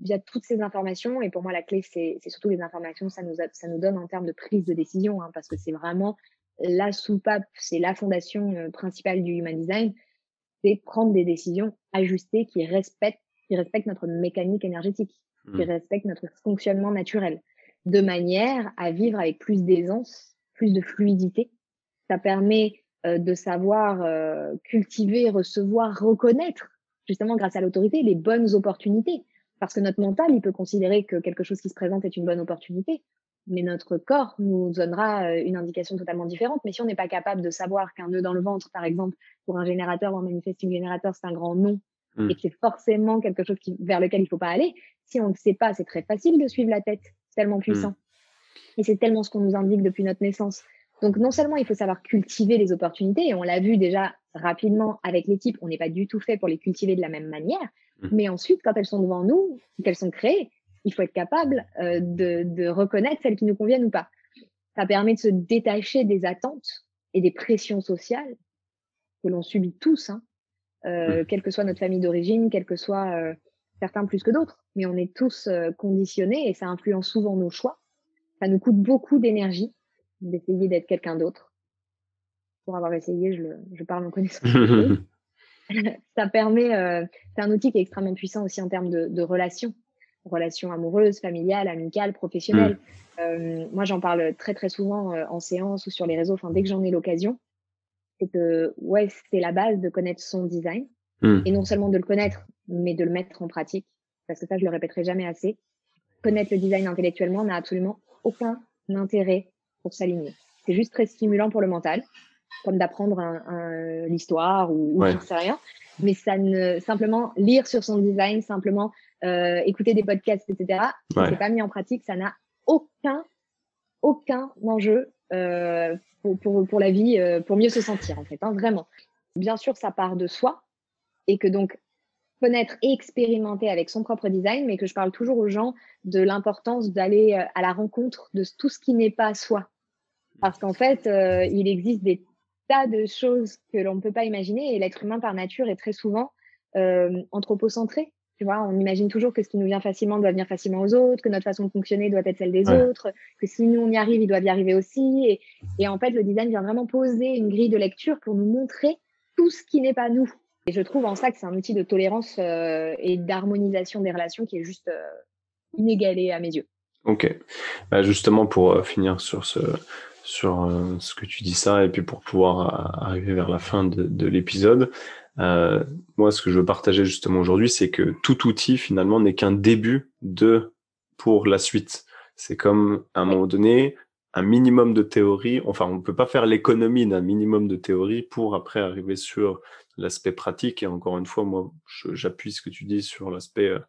via toutes ces informations, et pour moi, la clé, c'est surtout les informations, ça nous, ça nous donne en termes de prise de décision, hein, parce que c'est vraiment la soupape, c'est la fondation euh, principale du human design, c'est prendre des décisions ajustées qui respectent, qui respectent notre mécanique énergétique, qui mmh. respectent notre fonctionnement naturel, de manière à vivre avec plus d'aisance, plus de fluidité. Ça permet euh, de savoir euh, cultiver, recevoir, reconnaître, justement grâce à l'autorité, les bonnes opportunités. Parce que notre mental, il peut considérer que quelque chose qui se présente est une bonne opportunité mais notre corps nous donnera euh, une indication totalement différente. Mais si on n'est pas capable de savoir qu'un nœud dans le ventre, par exemple, pour un générateur ou un manifesting générateur, c'est un grand nom mmh. et que c'est forcément quelque chose qui, vers lequel il ne faut pas aller, si on ne sait pas, c'est très facile de suivre la tête. C'est tellement mmh. puissant. Et c'est tellement ce qu'on nous indique depuis notre naissance. Donc non seulement il faut savoir cultiver les opportunités, et on l'a vu déjà rapidement avec l'équipe, on n'est pas du tout fait pour les cultiver de la même manière, mmh. mais ensuite, quand elles sont devant nous, qu'elles sont créées, il faut être capable euh, de, de, reconnaître celles qui nous conviennent ou pas. Ça permet de se détacher des attentes et des pressions sociales que l'on subit tous, hein, euh, quelle que soit notre famille d'origine, quel que soit euh, certains plus que d'autres, mais on est tous euh, conditionnés et ça influence souvent nos choix. Ça nous coûte beaucoup d'énergie d'essayer d'être quelqu'un d'autre. Pour avoir essayé, je, le, je parle en connaissance. ça permet, euh, c'est un outil qui est extrêmement puissant aussi en termes de, de relations relations amoureuses, familiales, amicales, professionnelles. Mm. Euh, moi, j'en parle très très souvent euh, en séance ou sur les réseaux, enfin dès que j'en ai l'occasion. C'est que ouais, c'est la base de connaître son design mm. et non seulement de le connaître, mais de le mettre en pratique. Parce que ça, je le répéterai jamais assez. Connaître le design intellectuellement n'a absolument aucun intérêt pour s'aligner. C'est juste très stimulant pour le mental, comme d'apprendre un, l'histoire ou, ou ouais. sais rien. Mais ça ne simplement lire sur son design, simplement euh, écouter des podcasts, etc. Ouais. c'est pas mis en pratique, ça n'a aucun, aucun enjeu euh, pour, pour, pour, la vie, euh, pour mieux se sentir en fait, hein, vraiment. Bien sûr, ça part de soi et que donc connaître et expérimenter avec son propre design, mais que je parle toujours aux gens de l'importance d'aller à la rencontre de tout ce qui n'est pas soi. Parce qu'en fait, euh, il existe des tas de choses que l'on ne peut pas imaginer et l'être humain par nature est très souvent euh, anthropocentré. Tu vois, on imagine toujours que ce qui nous vient facilement doit venir facilement aux autres, que notre façon de fonctionner doit être celle des autres, que si nous on y arrive, ils doivent y arriver aussi. Et, et, en fait, le design vient vraiment poser une grille de lecture pour nous montrer tout ce qui n'est pas nous. Et je trouve en ça que c'est un outil de tolérance euh, et d'harmonisation des relations qui est juste euh, inégalé à mes yeux. Ok. Bah justement, pour finir sur ce, sur euh, ce que tu dis ça, et puis pour pouvoir arriver vers la fin de, de l'épisode, euh, moi, ce que je veux partager justement aujourd'hui, c'est que tout outil finalement n'est qu'un début de pour la suite. C'est comme à un moment donné un minimum de théorie. Enfin, on ne peut pas faire l'économie d'un minimum de théorie pour après arriver sur l'aspect pratique. Et encore une fois, moi, j'appuie ce que tu dis sur l'aspect. Euh,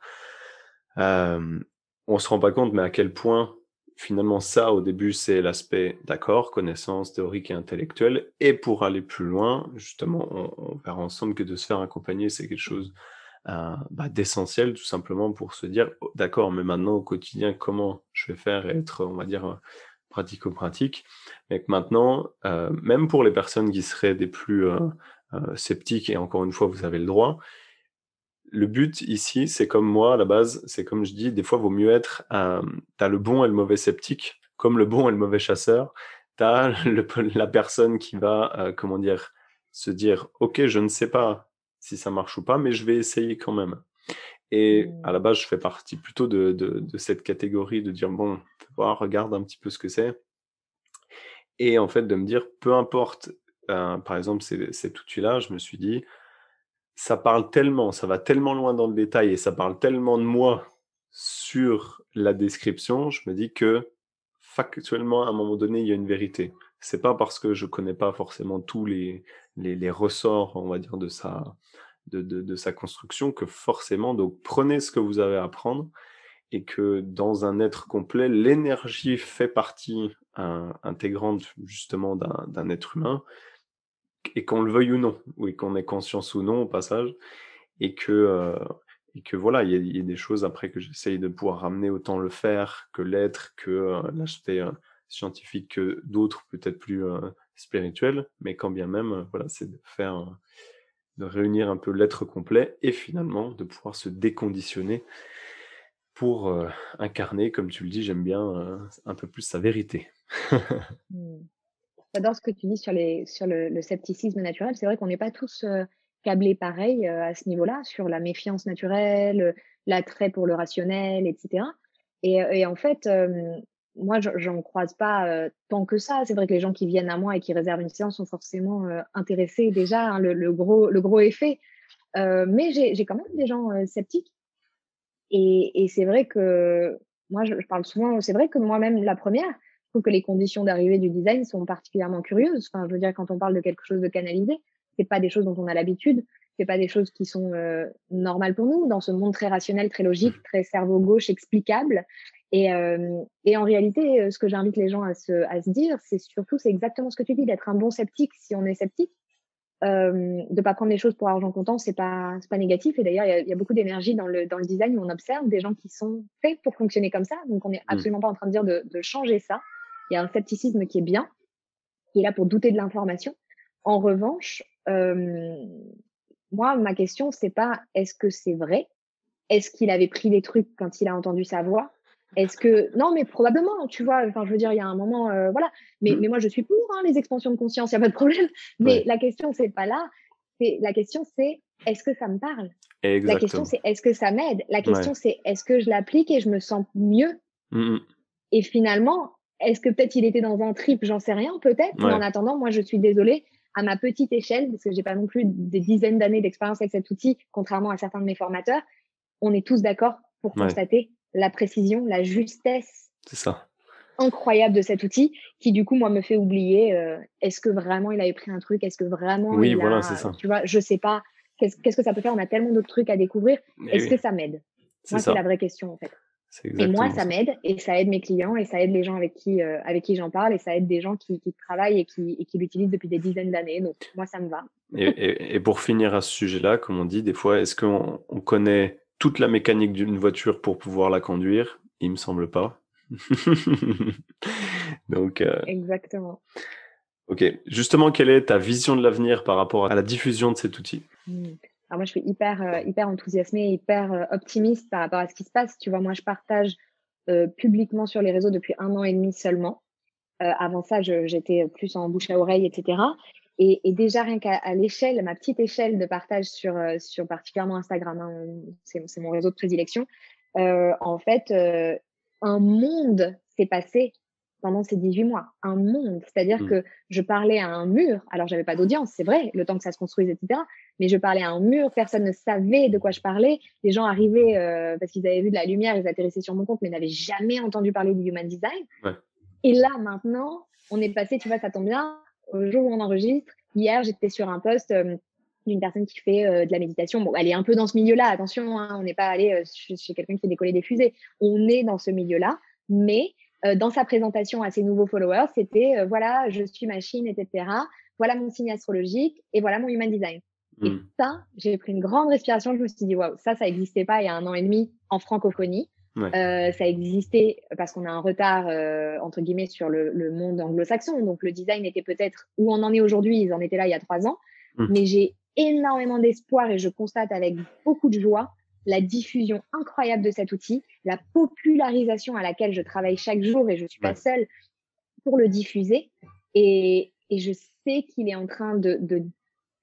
euh, on se rend pas compte, mais à quel point finalement, ça, au début, c'est l'aspect, d'accord, connaissance théorique et intellectuelle. Et pour aller plus loin, justement, on, verra ensemble que de se faire accompagner, c'est quelque chose euh, bah, d'essentiel, tout simplement, pour se dire, oh, d'accord, mais maintenant, au quotidien, comment je vais faire et être, on va dire, pratico-pratique. Mais que maintenant, euh, même pour les personnes qui seraient des plus euh, euh sceptiques, et encore une fois, vous avez le droit, le but ici, c'est comme moi à la base, c'est comme je dis, des fois, il vaut mieux être, euh, tu as le bon et le mauvais sceptique, comme le bon et le mauvais chasseur. Tu as la personne qui va, euh, comment dire, se dire, OK, je ne sais pas si ça marche ou pas, mais je vais essayer quand même. Et à la base, je fais partie plutôt de, de, cette catégorie de dire, bon, voir, regarde un petit peu ce que c'est. Et en fait, de me dire, peu importe, euh, par exemple, cet outil-là, je me suis dit, ça parle tellement, ça va tellement loin dans le détail et ça parle tellement de moi sur la description, je me dis que factuellement, à un moment donné, il y a une vérité. C'est pas parce que je connais pas forcément tous les, les, ressorts, on va dire, de sa, de, de, sa construction que forcément, donc prenez ce que vous avez à prendre et que dans un être complet, l'énergie fait partie intégrante justement d'un être humain et qu'on le veuille ou non, ou qu'on ait conscience ou non au passage, et que, euh, et que voilà, il y, a des choses après que j'essaye de pouvoir ramener autant le faire que l'être, que euh, l'acheter euh, scientifique, que d'autres peut-être plus spirituels, mais quand bien même, voilà, c'est de faire, de réunir un peu l'être complet et finalement de pouvoir se déconditionner pour incarner, comme tu le dis, j'aime bien un peu plus sa vérité. J'adore ce que tu dis sur, le, scepticisme naturel. C'est vrai qu'on n'est pas tous câblés pareil à ce niveau-là, sur la méfiance naturelle, l'attrait pour le rationnel, etc. Et, en fait, moi, j'en croise pas tant que ça. C'est vrai que les gens qui viennent à moi et qui réservent une séance sont forcément intéressés déjà, hein, le, gros, effet. mais j'ai quand même des gens sceptiques. Et, c'est vrai que moi, je, parle souvent, c'est vrai que moi-même, la première, trouve que les conditions d'arrivée du design sont particulièrement curieuses. Enfin, je veux dire, quand on parle de quelque chose de canalisé, c'est pas des choses dont on a l'habitude, c'est pas des choses qui sont euh, normales pour nous dans ce monde très rationnel, très logique, très cerveau gauche, explicable. Et, euh, et en réalité, euh, ce que j'invite les gens à se, à se dire, c'est surtout, c'est exactement ce que tu dis, d'être un bon sceptique si on est sceptique. Euh, de pas prendre les choses pour argent comptant, c'est pas c'est pas négatif. Et d'ailleurs, il y, y a, beaucoup d'énergie dans le dans le design où on observe des gens qui sont faits pour fonctionner comme ça. Donc, on n'est mmh. absolument pas en train de dire de, de changer ça. Il y a un scepticisme qui est bien, qui est là pour douter de l'information. En revanche, euh, moi, ma question, c'est pas est-ce que c'est vrai? Est-ce qu'il avait pris des trucs quand il a entendu sa voix? Est-ce que non, mais probablement, tu vois. Enfin, je veux dire, il y a un moment, euh, voilà. Mais, mmh. mais moi, je suis pour hein, les expansions de conscience, il y a pas de problème. Mais la question, c'est pas là. C'est la question, c'est est-ce que ça me parle? Exactement. La question, c'est est-ce que ça m'aide? La question, c'est est-ce que je l'applique et je me sens mieux? Mmh Et finalement, est-ce que peut-être il était dans un trip? J'en sais rien, peut-être. Mais en attendant, moi, je suis désolée à ma petite échelle, parce que j'ai pas non plus des dizaines d'années d'expérience avec cet outil, contrairement à certains de mes formateurs, on est tous d'accord pour constater la précision, la justesse. ça. Incroyable de cet outil qui du coup moi me fait oublier euh, est-ce que vraiment il avait pris un truc? Est-ce que vraiment oui voilà c'est ça. tu vois je sais pas. Qu'est-ce que ça peut faire? On a tellement d'autres trucs à découvrir. Est-ce que ça m'aide? Moi c'est la vraie question en fait et moi, ça m'aide et ça aide mes clients et ça aide les gens avec qui, euh, avec qui j'en parle et ça aide des gens qui, qui travaillent et qui, et qui l'utilisent depuis des dizaines d'années. Donc, moi, ça me va. Et, et, pour finir à ce sujet-là, comme on dit, des fois, est-ce qu'on on connaît toute la mécanique d'une voiture pour pouvoir la conduire? Il me semble pas. Donc. Euh... Exactement. Ok. Justement, quelle est ta vision de l'avenir par rapport à la diffusion de cet outil? Mmh. Alors moi, je suis hyper, euh, hyper enthousiasmée, hyper euh, optimiste par rapport à ce qui se passe. Tu vois, moi, je partage euh, publiquement sur les réseaux depuis un an et demi seulement. avant ça, j'étais plus en bouche à oreille, etc. Et, déjà, rien qu'à l'échelle, ma petite échelle de partage sur, sur particulièrement Instagram, hein, c'est mon réseau de prédilection, en fait, un monde s'est passé pendant ces 18 mois, un monde. C'est-à-dire mmh. que je parlais à un mur, alors j'avais pas d'audience, c'est vrai, le temps que ça se construise, etc. Mais je parlais à un mur, personne ne savait de quoi je parlais. Les gens arrivaient euh, parce qu'ils avaient vu de la lumière, ils atterrissaient sur mon compte, mais n'avaient jamais entendu parler du human design. Et là, maintenant, on est passé, tu vois, ça tombe bien, au jour où on enregistre. Hier, j'étais sur un poste euh, d'une personne qui fait euh, de la méditation. Bon, elle est un peu dans ce milieu-là, attention, hein, on n'est pas allé chez, chez quelqu'un qui fait décoller des fusées. On est dans ce milieu-là, mais euh, dans sa présentation à ses nouveaux followers, c'était euh, voilà, je suis machine, etc. Voilà mon signe astrologique et voilà mon human design. Et hmm. ça, j'ai pris une grande respiration. Je me suis dit, waouh, ça, ça n'existait pas il y a un an et demi en francophonie. Euh, ça existait parce qu'on a un retard, euh, entre guillemets, sur le, le monde anglo-saxon. Donc, le design était peut-être où on en est aujourd'hui. Ils en étaient là il y a trois ans. Hmm. Mais j'ai énormément d'espoir et je constate avec beaucoup de joie la diffusion incroyable de cet outil, la popularisation à laquelle je travaille chaque jour et je suis pas seule pour le diffuser. Et, et je sais qu'il est en train de,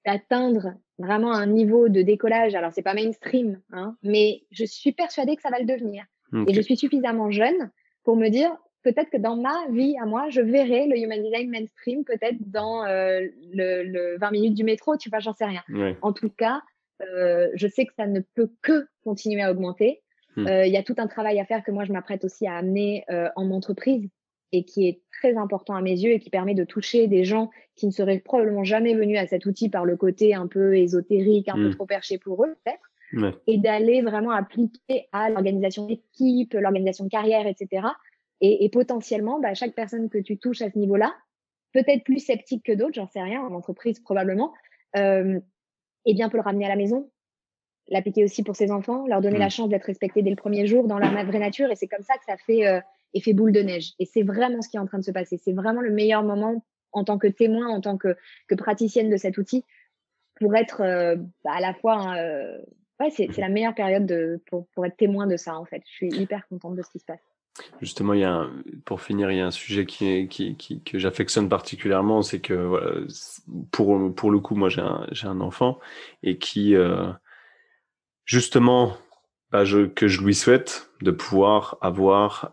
d'atteindre vraiment un niveau de décollage. Alors, c'est pas mainstream, hein, mais je suis persuadée que ça va le devenir. Et je suis suffisamment jeune pour me dire, peut-être que dans ma vie à moi, je verrai le human design mainstream peut-être dans euh, le, le, 20 minutes du métro, tu vois, j'en sais rien. En tout cas, euh, je sais que ça ne peut que continuer à augmenter. Hmm. Euh, il y a tout un travail à faire que moi, je m'apprête aussi à amener euh, en entreprise et qui est très important à mes yeux et qui permet de toucher des gens qui ne seraient probablement jamais venus à cet outil par le côté un peu ésotérique, un peu hmm. trop perché pour eux, peut-être, et d'aller vraiment appliquer à l'organisation d'équipe, l'organisation de carrière, etc. Et, et potentiellement, bah, chaque personne que tu touches à ce niveau-là, peut-être plus sceptique que d'autres, j'en sais rien, en entreprise probablement, euh, eh bien, peut le ramener à la maison, l'appliquer aussi pour ses enfants, leur donner la mmh. chance d'être respectés dès le premier jour dans leur vraie nature. Et c'est comme ça que ça fait euh, effet boule de neige. Et c'est vraiment ce qui est en train de se passer. C'est vraiment le meilleur moment en tant que témoin, en tant que, que praticienne de cet outil, pour être euh, bah, à la fois. Euh, ouais, c'est la meilleure période de, pour, pour être témoin de ça, en fait. Je suis hyper contente de ce qui se passe. Justement, il y a pour finir, il y a un sujet qui, qui, qui que j'affectionne particulièrement, c'est que pour, pour le coup, moi j'ai un, un enfant et qui, euh, justement, bah, que je lui souhaite de pouvoir avoir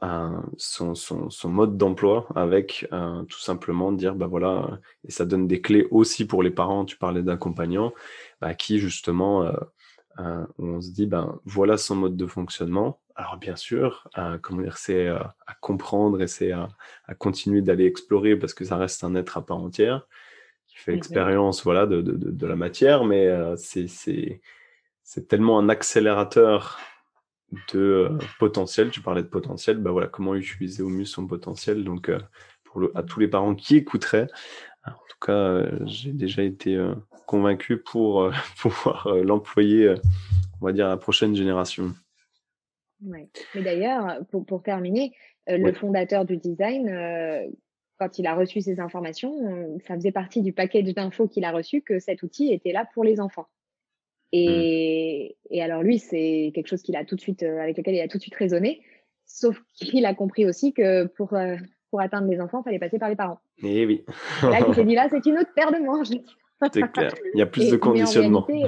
son, son, son, mode d'emploi avec euh, tout simplement dire, bah voilà, et ça donne des clés aussi pour les parents, tu parlais d'accompagnants, bah, qui justement, euh, on se dit, ben voilà son mode de fonctionnement. Alors bien sûr, euh, comment dire, c'est euh, à comprendre et c'est à, à, continuer d'aller explorer parce que ça reste un être à part entière qui fait l'expérience voilà de, de, de, la matière, mais euh, c'est tellement un accélérateur de potentiel. Tu parlais de potentiel, ben voilà comment utiliser au mieux son potentiel. Donc pour le, à tous les parents qui écouteraient, en tout cas, j'ai déjà été convaincu pour euh, pouvoir euh, l'employer, euh, on va dire, à la prochaine génération. Ouais. Mais d'ailleurs, pour, pour, terminer, le fondateur du design, quand il a reçu ces informations, ça faisait partie du package d'infos qu'il a reçu que cet outil était là pour les enfants. Et, hmm. et alors lui, c'est quelque chose qu'il a tout de suite, avec lequel il a tout de suite raisonné. Sauf qu'il a compris aussi que pour pour atteindre les enfants, il fallait passer par les parents. Et eh oui. là, il s'est dit là, c'est une autre paire de manches. C'est clair. Il y a plus de conditionnement. Euh,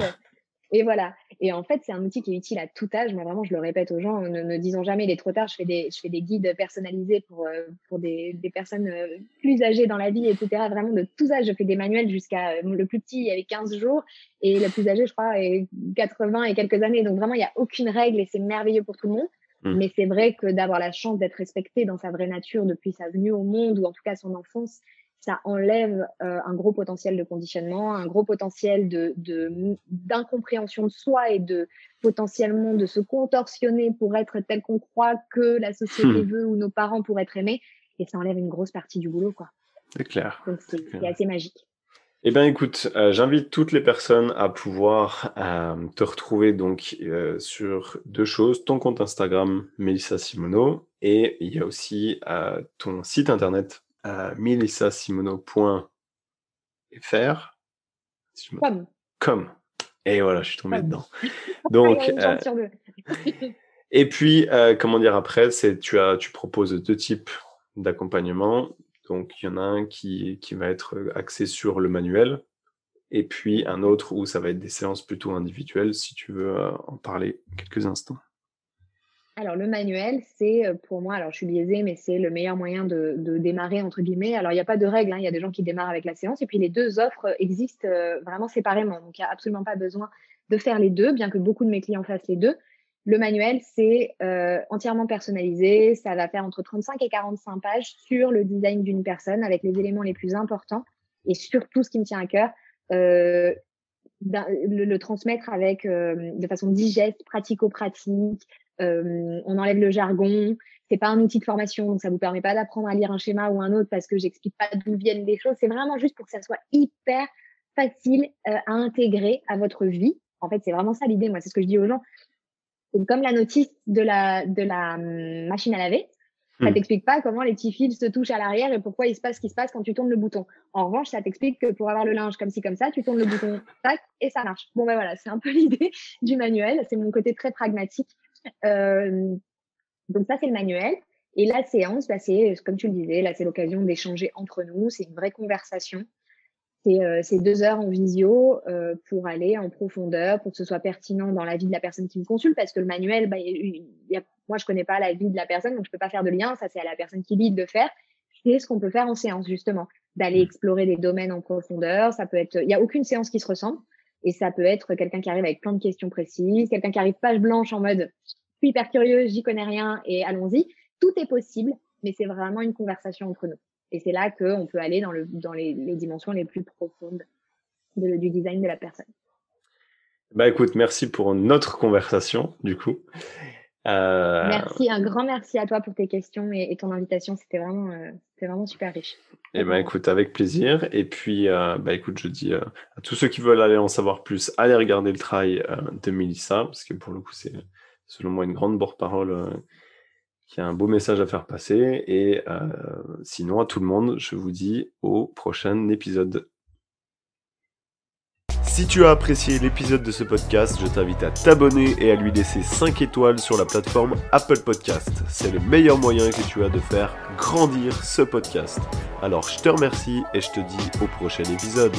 et voilà. Et en fait, c'est un outil qui est utile à tout âge. Moi, vraiment, je le répète aux gens, ne, ne disons jamais il est trop tard. Je fais des, je fais des guides personnalisés pour, euh, pour des, des personnes euh, plus âgées dans la vie, etc. Vraiment de tous âges. Je fais des manuels jusqu'à le plus petit, il y avait 15 jours. Et le plus âgé, je crois, est 80 et quelques années. Donc vraiment, il n'y a aucune règle et c'est merveilleux pour tout le monde. Mmh. Mais c'est vrai que d'avoir la chance d'être respecté dans sa vraie nature depuis sa venue au monde ou en tout cas son enfance, ça enlève euh, un gros potentiel de conditionnement, un gros potentiel de d'incompréhension de, soi et de potentiellement de se contorsionner pour être tel qu'on croit que la société hmm. veut ou nos parents pour être aimés. Et ça enlève une grosse partie du boulot, quoi. C'est clair. Donc c'est assez magique. Eh bien, écoute, euh, j'invite toutes les personnes à pouvoir euh, te retrouver donc sur deux choses ton compte Instagram Melissa Simono et il y a aussi ton site internet à melissasimono.fr. comme. Comme. Et voilà, je suis tombé dedans. Donc, euh, et puis, euh, comment dire après, c'est tu as, tu proposes deux types d'accompagnement. Donc, il y en a un qui, qui va être axé sur le manuel, et puis un autre où ça va être des séances plutôt individuelles, si tu veux euh, en parler quelques instants. Alors, le manuel, c'est euh, pour moi, alors je suis biaisée, mais c'est le meilleur moyen de, démarrer, entre guillemets. Alors, il n'y a pas de règle, hein. il y a des gens qui démarrent avec la séance, et puis les deux offres euh, existent euh, vraiment séparément. Donc, il n'y a absolument pas besoin de faire les deux, bien que beaucoup de mes clients fassent les deux. Le manuel, c'est entièrement personnalisé. Ça va faire entre 35 et 45 pages sur le design d'une personne avec les éléments les plus importants et surtout ce qui me tient à cœur, le, le, transmettre avec de façon digeste, pratico-pratique, euh, on enlève le jargon. C'est pas un outil de formation, donc ça vous permet pas d'apprendre à lire un schéma ou un autre parce que j'explique pas d'où viennent les choses. C'est vraiment juste pour que ça soit hyper facile euh, à intégrer à votre vie. En fait, c'est vraiment ça l'idée. Moi, c'est ce que je dis aux gens. comme la notice de la de la hum, machine à laver, ça hmm. t'explique pas comment les petits fils se touchent à l'arrière et pourquoi il se passe ce qui se passe quand tu tournes le bouton. En revanche, ça t'explique que pour avoir le linge comme ci comme ça, tu tournes le bouton, tac, et ça marche. Bon ben voilà, c'est un peu l'idée du manuel. C'est mon côté très pragmatique donc ça, c'est le manuel. Et la séance, bah, c'est, comme tu le disais, là, c'est l'occasion d'échanger entre nous. C'est une vraie conversation. C'est euh, deux heures en visio euh, pour aller en profondeur, pour que ce soit pertinent dans la vie de la personne qui me consulte, parce que le manuel, bah, y a, moi, je connais pas la vie de la personne, donc je peux pas faire de lien. Ça, c'est à la personne qui lit de faire. C'est ce qu'on peut faire en séance, justement, d'aller mmh. explorer des domaines en profondeur. Ça peut être, il y a aucune séance qui se ressemble. Et ça peut être quelqu'un qui arrive avec plein de questions précises, quelqu'un qui arrive page blanche en mode suis hyper curieuse, j'y connais rien et allons-y. Tout est possible, mais c'est vraiment une conversation entre nous. Et c'est là qu'on peut aller dans, le, dans les, dimensions les plus profondes de, du design de la personne. Bah écoute, merci pour notre conversation, du coup. Euh... Merci, un grand merci à toi pour tes questions et, et ton invitation. C'était vraiment, euh, vraiment super riche. Eh ben écoute, avec plaisir. Et puis, euh, bah écoute, je dis euh, à tous ceux qui veulent aller en savoir plus, allez regarder le travail de Melissa, parce que pour le coup, c'est selon moi une grande porte-parole qui a un beau message à faire passer. Et sinon, à tout le monde, je vous dis au prochain épisode. Si tu as apprécié l'épisode de ce podcast, je t'invite à t'abonner et à lui laisser 5 étoiles sur la plateforme Apple Podcast. C'est le meilleur moyen que tu as de faire grandir ce podcast. Alors je te remercie et je te dis au prochain épisode.